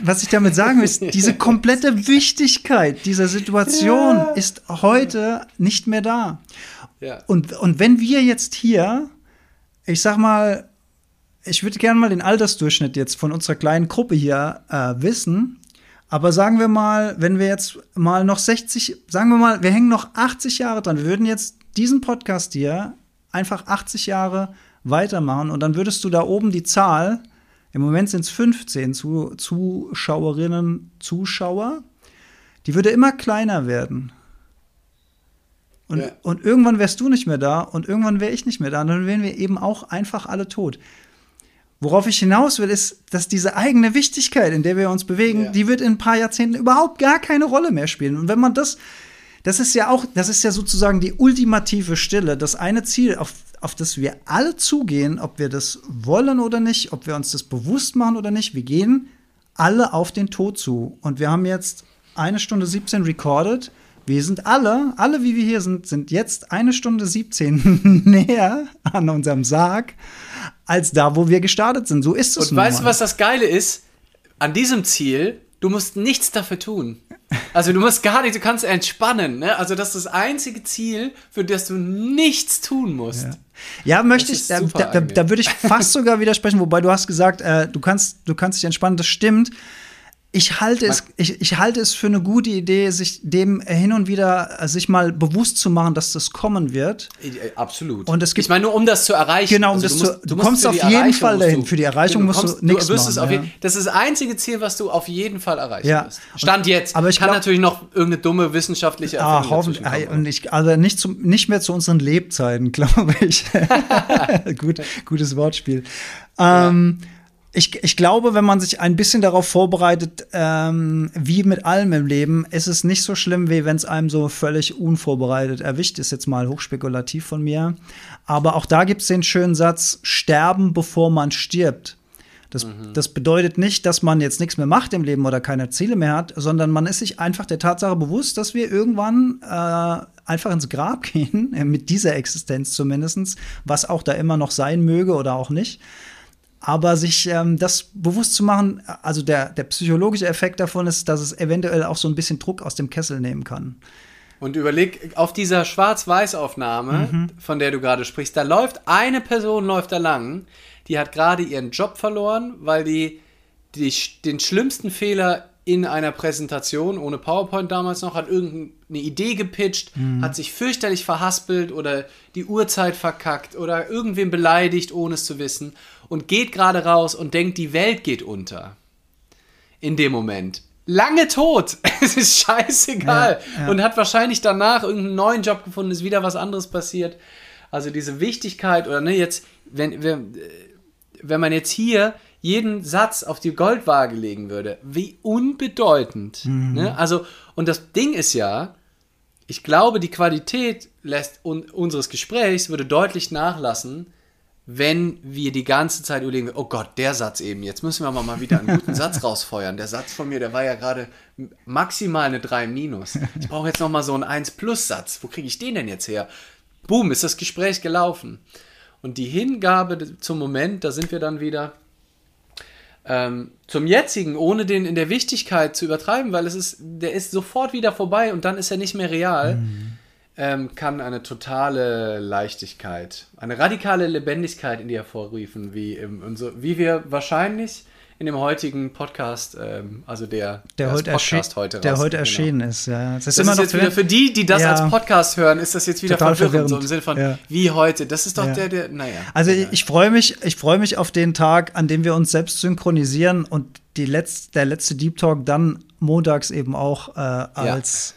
was ich damit sagen will, ist, diese komplette Wichtigkeit dieser Situation Ja. ist heute nicht mehr da. Ja. Und, und wenn wir jetzt hier, ich sag mal, ich würde gerne mal den Altersdurchschnitt jetzt von unserer kleinen Gruppe hier äh, wissen, aber sagen wir mal, wenn wir jetzt mal noch 60, sagen wir mal, wir hängen noch 80 Jahre dran, wir würden jetzt diesen Podcast hier einfach 80 Jahre weitermachen und dann würdest du da oben die Zahl, im Moment sind es 15 Zu Zuschauerinnen, Zuschauer, die würde immer kleiner werden. Und, Ja. und irgendwann wärst du nicht mehr da und irgendwann wäre ich nicht mehr da. Und dann wären wir eben auch einfach alle tot. Worauf ich hinaus will, ist, dass diese eigene Wichtigkeit, in der wir uns bewegen, Ja. die wird in ein paar Jahrzehnten überhaupt gar keine Rolle mehr spielen. Und wenn man das, das ist ja auch, das ist ja sozusagen die ultimative Stille, das eine Ziel, auf, auf das wir alle zugehen, ob wir das wollen oder nicht, ob wir uns das bewusst machen oder nicht, wir gehen alle auf den Tod zu. Und wir haben jetzt eine Stunde 17 recorded. Wir sind alle, alle wie wir hier sind, sind jetzt eine Stunde 17 näher an unserem Sarg als da, wo wir gestartet sind. So ist es Und nun weißt du, was das Geile ist? An diesem Ziel, du musst nichts dafür tun. Also du musst gar nicht, du kannst entspannen. Ne? Also das ist das einzige Ziel, für das du nichts tun musst. Ja, möchte Das ich, da, da, da, da würde ich fast sogar widersprechen, wobei du hast gesagt, äh, du kannst, du kannst dich entspannen, das stimmt. Ich halte, es, ich, ich halte es für eine gute Idee, sich dem hin und wieder äh, sich mal bewusst zu machen, dass das kommen wird. Äh, Absolut. Und es gibt- ich meine, nur um das zu erreichen. Genau, um das zu- du kommst auf jeden Erreichung Fall musst dahin. Für die Erreichung musst du kommst- nichts wirst es machen, ja. jeden, Das ist das einzige Ziel, was du auf jeden Fall erreichen Ja. wirst. Stand jetzt. Aber ich Kann glaub- natürlich noch irgendeine dumme wissenschaftliche Ah, Erfindung hoffentlich. äh, kommen. Und ich, also nicht, zum, nicht mehr zu unseren Lebzeiten, glaube ich. Gut, gutes Wortspiel. Ähm, ich, ich glaube, wenn man sich ein bisschen darauf vorbereitet, ähm, wie mit allem im Leben, ist es nicht so schlimm, wie wenn es einem so völlig unvorbereitet erwischt. Ist jetzt mal hochspekulativ von mir. Aber auch da gibt es den schönen Satz: Sterben, bevor man stirbt. Das, das bedeutet nicht, dass man jetzt nichts mehr macht im Leben oder keine Ziele mehr hat, sondern man ist sich einfach der Tatsache bewusst, dass wir irgendwann äh, einfach ins Grab gehen, mit dieser Existenz zumindest, was auch da immer noch sein möge oder auch nicht. Aber sich ähm, das bewusst zu machen, also der, der psychologische Effekt davon ist, dass es eventuell auch so ein bisschen Druck aus dem Kessel nehmen kann. Und überleg, auf dieser Schwarz-Weiß-Aufnahme, Mhm. von der du gerade sprichst, da läuft eine Person läuft da lang, die hat gerade ihren Job verloren, weil die, die den schlimmsten Fehler in einer Präsentation, ohne PowerPoint damals noch, hat irgendeine Idee gepitcht, Mhm. hat sich fürchterlich verhaspelt oder die Uhrzeit verkackt oder irgendwen beleidigt, ohne es zu wissen und geht gerade raus und denkt, die Welt geht unter. In dem Moment. lange tot. es ist scheißegal. Ja, ja. Und hat wahrscheinlich danach irgendeinen neuen Job gefunden, ist wieder was anderes passiert. Also diese Wichtigkeit, oder ne, jetzt, wenn, wenn, wenn man jetzt hier jeden Satz auf die Goldwaage legen würde, wie unbedeutend. Mhm. Ne? Also, und das Ding ist ja, ich glaube, die Qualität lässt un unseres Gesprächs würde deutlich nachlassen, wenn wir die ganze Zeit überlegen, oh Gott, der Satz eben, jetzt müssen wir mal, mal wieder einen guten Satz rausfeuern. Der Satz von mir, der war ja gerade maximal eine 3 minus. Ich brauche jetzt noch mal so einen 1 plus Satz. Wo kriege ich den denn jetzt her? Boom, ist das Gespräch gelaufen. Und die Hingabe zum Moment, da sind wir dann wieder ähm, zum jetzigen, ohne den in der Wichtigkeit zu übertreiben, weil es ist, der ist sofort wieder vorbei und dann ist er nicht mehr real, Mhm. Ähm, kann eine totale Leichtigkeit, eine radikale Lebendigkeit in dir hervorrufen, wie, im, und so, wie wir wahrscheinlich in dem heutigen Podcast, ähm, also der, Der heute, erschi heute der raus- heute genau. erschienen ist. Ja. Das ist Das immer ist noch jetzt wieder für die, die das Ja. als Podcast hören, ist das jetzt wieder Total verwirrend, so verwirrend. im Sinne von Ja. wie heute. Das ist doch Ja. der, der, naja. Also egal. ich freue mich, ich freue mich auf den Tag, an dem wir uns selbst synchronisieren und die letz der letzte Deep Talk dann montags eben auch äh, als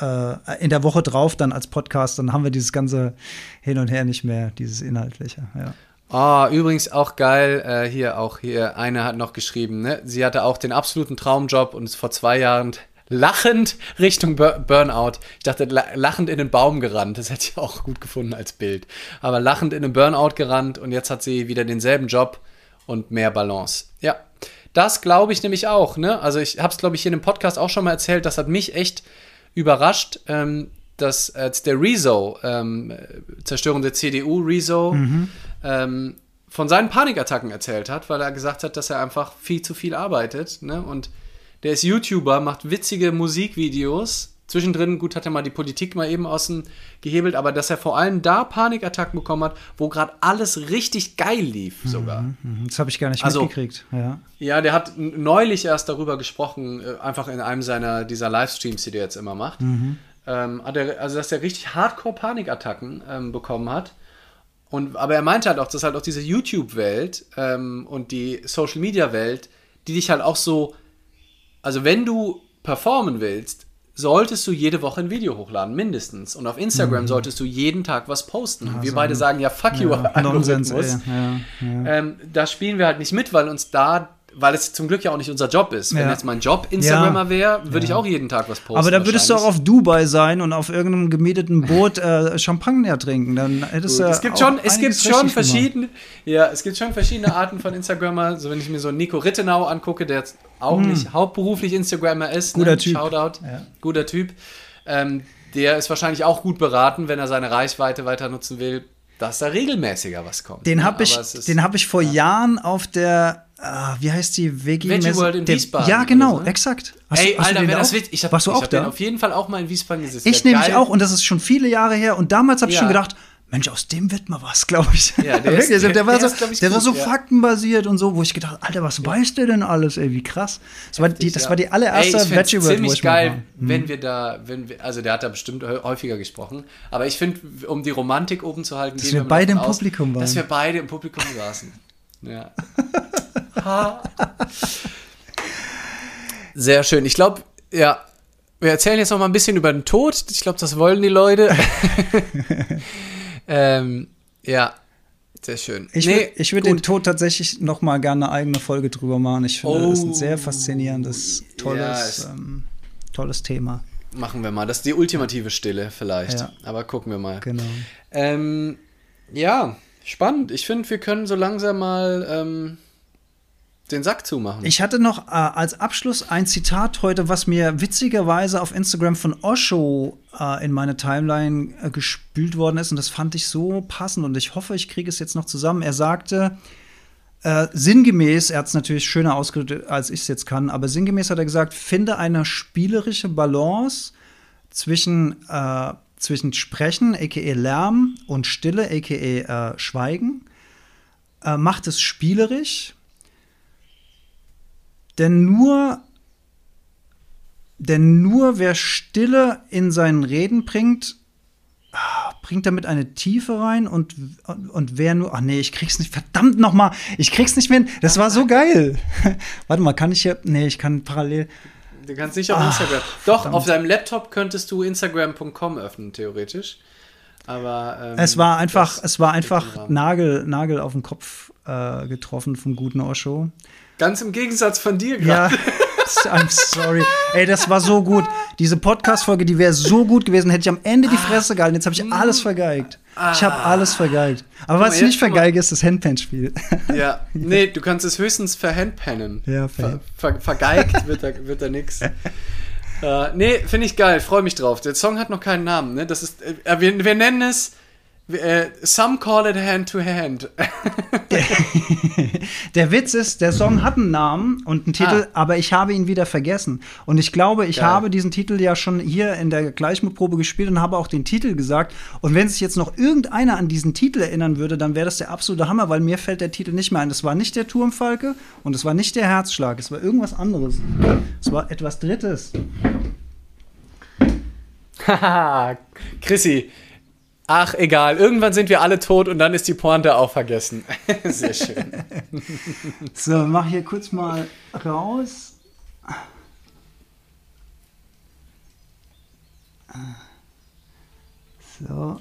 äh, in der Woche drauf dann als Podcast. Dann haben wir dieses ganze Hin und Her nicht mehr, dieses Inhaltliche. Ja. Ah, übrigens auch geil, äh, hier auch hier, eine hat noch geschrieben, ne? Sie hatte auch den absoluten Traumjob und ist vor zwei Jahren lachend Richtung Bur Burnout. Ich dachte, la lachend in den Baum gerannt. Das hätte ich auch gut gefunden als Bild. Aber lachend in den Burnout gerannt und jetzt hat sie wieder denselben Job und mehr Balance. Ja, das glaube ich nämlich auch. Ne? Also ich habe es, glaube ich, hier in dem Podcast auch schon mal erzählt. Das hat mich echt überrascht, ähm, dass als der Rezo, ähm, Zerstörung der CDU, Rezo, ähm, von seinen Panikattacken erzählt hat, weil er gesagt hat, dass er einfach viel zu viel arbeitet. Ne? Und der ist YouTuber, macht witzige Musikvideos. Zwischendrin, gut, hat er mal die Politik mal eben außen gehebelt, aber dass er vor allem da Panikattacken bekommen hat, wo gerade alles richtig geil lief sogar. Mhm, Das habe ich gar nicht Also- mitgekriegt. Ja. Ja, der hat neulich erst darüber gesprochen, äh, einfach in einem seiner dieser Livestreams, die der jetzt immer macht. Ähm, hat er, also, dass er richtig Hardcore-Panikattacken ähm, bekommen hat. Und, aber er meinte halt auch, dass halt auch diese YouTube-Welt ähm, und die Social-Media-Welt, die dich halt auch so, also wenn du performen willst, solltest du jede Woche ein Video hochladen, mindestens. Und auf Instagram solltest du jeden Tag was posten. Und wir beide sagen, ja, fuck you, Ja, Nonsens, ey. Algorithmus. Ja. Ähm, da spielen wir halt nicht mit, weil uns da, weil es zum Glück ja auch nicht unser Job ist. Wenn Ja. jetzt mein Job Instagrammer Ja. wäre, würde ich auch jeden Tag was posten. Aber da würdest du auch auf Dubai sein und auf irgendeinem gemieteten Boot äh, Champagner trinken. Dann hättest du es gibt schon, es gibt schon gemacht. verschiedene, ja, es gibt schon verschiedene Arten von Instagrammer. So wenn ich mir so Nico Rittenau angucke, der auch nicht hauptberuflich Instagrammer ist, Hm. Guter ne? Typ. Shoutout, Ja. guter Typ. Ähm, der ist wahrscheinlich auch gut beraten, wenn er seine Reichweite weiter nutzen will, dass da regelmäßiger was kommt. Den ne? habe ich, ist- den hab ich vor Jahren auf der, ah, wie heißt die, WG Veggie World in der, Wiesbaden Ja, genau, ne? exakt. Hast Ey, hast Alter, wäre das witzig. Ich hab, Warst du ich auch hab da? den auf jeden Fall auch mal in Wiesbaden gesehen. Ich Wär nämlich auch und das ist schon viele Jahre her und damals habe ich Ja. schon gedacht, Mensch, aus dem wird mal was, glaube ich. Ja, der ist- der, war der so, ist, der war gut, so ja. faktenbasiert und so, wo ich gedacht, Alter, was weiß der denn alles, ey, wie krass. Das war die, das war die allererste Ey, Veggie World, wo ziemlich geil, war. Hm. wenn wir da, wenn wir, also der hat da bestimmt hä- häufiger gesprochen, aber ich finde, um die Romantik oben zu halten, gehen wir beide im aus, Publikum waren. Dass wir beide im Publikum saßen. Ja. Sehr schön. Ich glaube, ja, wir erzählen jetzt noch mal ein bisschen über den Tod. Ich glaube, das wollen die Leute. Ähm, ja, sehr schön. Ich Nee, ich würde den. Tod tatsächlich noch mal gerne eine eigene Folge drüber machen. Ich finde, das ist ein Oh. sehr faszinierendes, Ja, tolles, es- ähm, tolles Thema. Machen wir mal. Das ist die ultimative Stille vielleicht. Ja. Aber gucken wir mal. Genau. Ähm, ja, spannend. Ich finde, wir können so langsam mal ähm, den Sack zumachen. Ich hatte noch äh, als Abschluss ein Zitat heute, was mir witzigerweise auf Instagram von Osho äh, in meine Timeline äh, gespült worden ist. Und das fand ich so passend. Und ich hoffe, ich kriege es jetzt noch zusammen. Er sagte, äh, sinngemäß, er hat es natürlich schöner ausgedrückt, als ich es jetzt kann, aber sinngemäß hat er gesagt, finde eine spielerische Balance zwischen, äh, zwischen Sprechen, a.k.a. Lärm, und Stille, a.k.a. Äh, Schweigen. Äh, macht es spielerisch, denn nur, denn nur wer Stille in seinen Reden bringt, ah, bringt damit eine Tiefe rein und, und, und wer nur, ach nee, ich krieg's nicht, verdammt noch mal, ich krieg's nicht mehr hin, das war so geil. Warte mal, kann ich hier, nee, ich kann parallel, Du kannst nicht auf Instagram. Doch, auf deinem Laptop könntest du Instagram.com öffnen, theoretisch. Aber ähm, Es war einfach, es war einfach. Nagel, Nagel auf den Kopf äh, getroffen vom guten Osho. Ganz im Gegensatz von dir gerade. Ja, I'm sorry. Ey, das war so gut. Diese Podcast-Folge, die wäre so gut gewesen, hätte ich am Ende die Fresse gehalten. Jetzt habe ich alles vergeigt. Ich habe alles vergeigt. Aber was ich nicht vergeige, ist das Handpan-Spiel. Ja, nee, du kannst es höchstens verhandpennen. Ja, ver, ver- ver, vergeigt wird da, wird da nix. Äh, nee, finde ich geil, freue mich drauf. Der Song hat noch keinen Namen, ne? Das ist, äh, wir, wir nennen es, äh, some call it hand to hand. Der Witz ist, der Song hat einen Namen und einen Titel, Ah. aber ich habe ihn wieder vergessen. Und ich glaube, ich Geil. habe diesen Titel ja schon hier in der Gleichmutprobe gespielt und habe auch den Titel gesagt. Und wenn sich jetzt noch irgendeiner an diesen Titel erinnern würde, dann wäre das der absolute Hammer, weil mir fällt der Titel nicht mehr ein. Das war nicht der Turmfalke und es war nicht der Herzschlag, es war irgendwas anderes. Es war etwas Drittes. Haha, Chrissy. Ach, egal. Irgendwann sind wir alle tot und dann ist die Pointe auch vergessen. Sehr schön. So, mach hier kurz mal raus. So,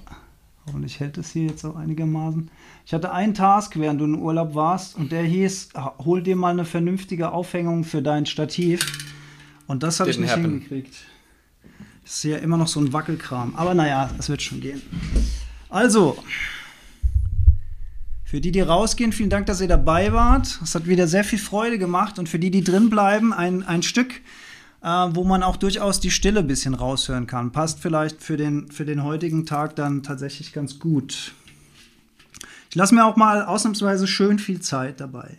hoffentlich hält es hier jetzt auch einigermaßen. Ich hatte einen Task, während du in Urlaub warst, und der hieß: Hol dir mal eine vernünftige Aufhängung für dein Stativ. Und das habe ich nicht happen. hingekriegt. Ist ja immer noch so ein Wackelkram. Aber naja, das wird schon gehen. Also, für die, die rausgehen, vielen Dank, dass ihr dabei wart. Es hat wieder sehr viel Freude gemacht. Und für die, die drin bleiben, ein, ein Stück, äh, wo man auch durchaus die Stille ein bisschen raushören kann. Passt vielleicht für den, für den heutigen Tag dann tatsächlich ganz gut. Ich lasse mir auch mal ausnahmsweise schön viel Zeit dabei.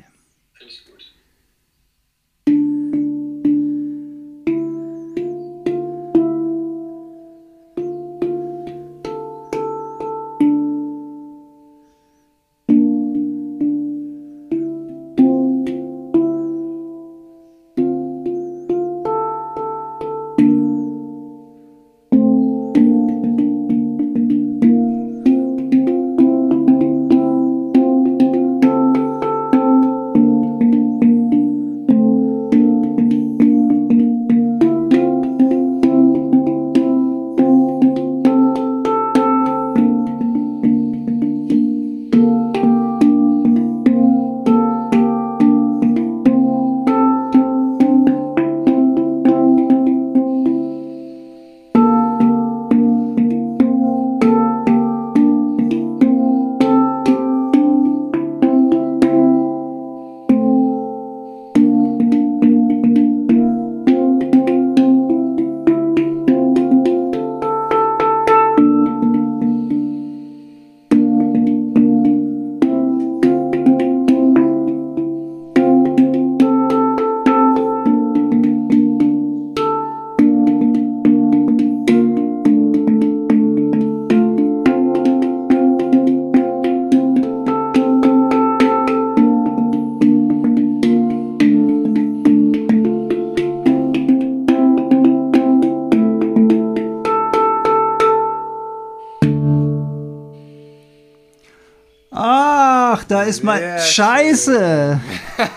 Scheiße.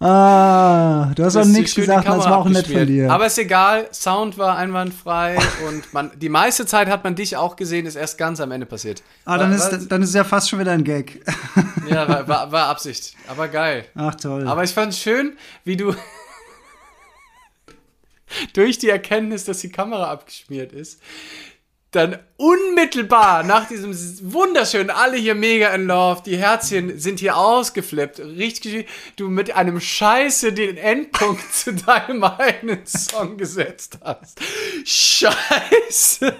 ah, du hast auch nichts gesagt, das war auch nett von dir. Aber ist egal, Sound war einwandfrei und man, die meiste Zeit hat man dich auch gesehen, ist erst ganz am Ende passiert. ah, dann War- ist, dann ist es ja fast schon wieder ein Gag. Ja, war, war, war Absicht. Aber geil. Ach toll. Aber ich fand es schön, wie du durch die Erkenntnis, dass die Kamera abgeschmiert ist, dann unmittelbar nach diesem wunderschönen, alle hier mega in love, die Herzchen sind hier ausgeflippt, richtig, du mit einem Scheiße den Endpunkt zu deinem eigenen Song gesetzt hast. Scheiße.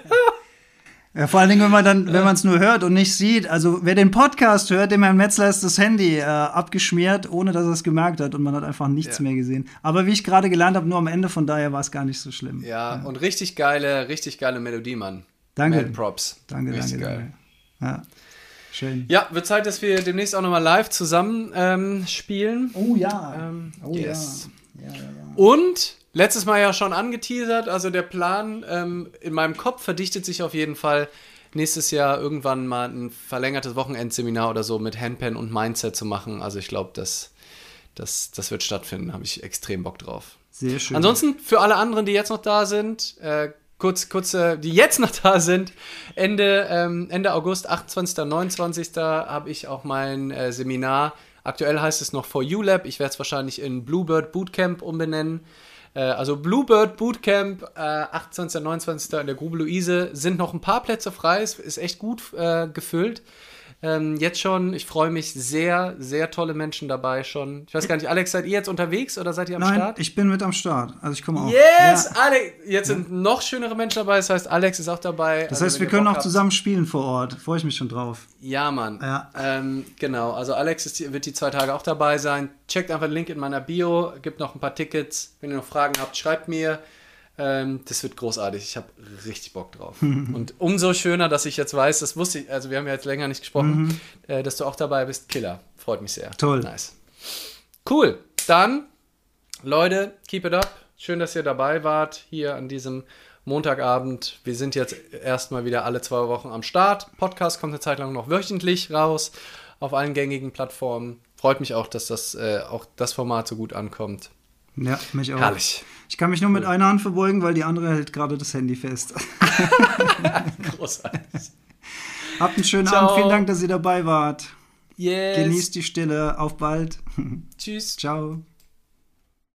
Ja, vor allen Dingen, wenn man dann, wenn man es nur hört und nicht sieht. Also wer den Podcast hört, dem Herrn Metzler ist das Handy äh, abgeschmiert, ohne dass er es gemerkt hat und man hat einfach nichts Ja. mehr gesehen. Aber wie ich gerade gelernt habe, nur am Ende, von daher war es gar nicht so schlimm. Ja, und richtig geile, richtig geile Melodie, Mann. Danke. Mad Props. Danke, richtig danke, geil. danke. Ja, schön. Ja, wird Zeit, dass wir demnächst auch nochmal live zusammen ähm, spielen. Oh ja. Ähm, oh yes. ja. Ja, ja. Und letztes Mal ja schon angeteasert, also der Plan ähm, in meinem Kopf verdichtet sich auf jeden Fall, nächstes Jahr irgendwann mal ein verlängertes Wochenendseminar oder so mit Handpan und Mindset zu machen. Also ich glaube, das, Das, das wird stattfinden, habe ich extrem Bock drauf. Sehr schön. Ansonsten für alle anderen, die jetzt noch da sind, äh, kurz, kurze, die jetzt noch da sind, Ende, ähm, Ende August, 28. 29. habe ich auch mein äh, Seminar. Aktuell heißt es noch For You Lab. Ich werde es wahrscheinlich in Bluebird Bootcamp umbenennen. Äh, also Bluebird Bootcamp, äh, 28. 29. in der Grube Luise, sind noch ein paar Plätze frei. Es ist echt gut äh, gefüllt. Ähm, jetzt schon, ich freue mich sehr, sehr tolle Menschen dabei schon. Ich weiß gar nicht, Alex, seid ihr jetzt unterwegs oder seid ihr am Nein, Start? ich bin mit am Start. Also ich komme auch. Yes, Ja. Alex. Jetzt sind noch schönere Menschen dabei. Das heißt, Alex ist auch dabei. Das Also, heißt, wir können Bock auch habt- zusammen spielen vor Ort. Freue ich mich schon drauf. Ja, Mann. Ja. Ähm, genau. Also Alex ist, wird die zwei Tage auch dabei sein. Checkt einfach den Link in meiner Bio. Gibt noch ein paar Tickets. Wenn ihr noch Fragen habt, schreibt mir. Ähm, das wird großartig. Ich habe richtig Bock drauf. Und umso schöner, dass ich jetzt weiß, das wusste ich, also wir haben ja jetzt länger nicht gesprochen, äh, dass du auch dabei bist. Killer. Freut mich sehr. Toll. Nice. Cool. Dann, Leute, keep it up. Schön, dass ihr dabei wart hier an diesem Montagabend. Wir sind jetzt erstmal wieder alle zwei Wochen am Start. Podcast kommt eine Zeit lang noch wöchentlich raus auf allen gängigen Plattformen. Freut mich auch, dass das äh, auch das Format so gut ankommt. Ja, mich auch. Herrlich. Ich kann mich nur mit einer Hand verbeugen, weil die andere hält gerade das Handy fest. Großartig. Habt einen schönen Ciao. Abend. Vielen Dank, dass ihr dabei wart. Yes. Genießt die Stille. Auf bald. Tschüss. Ciao.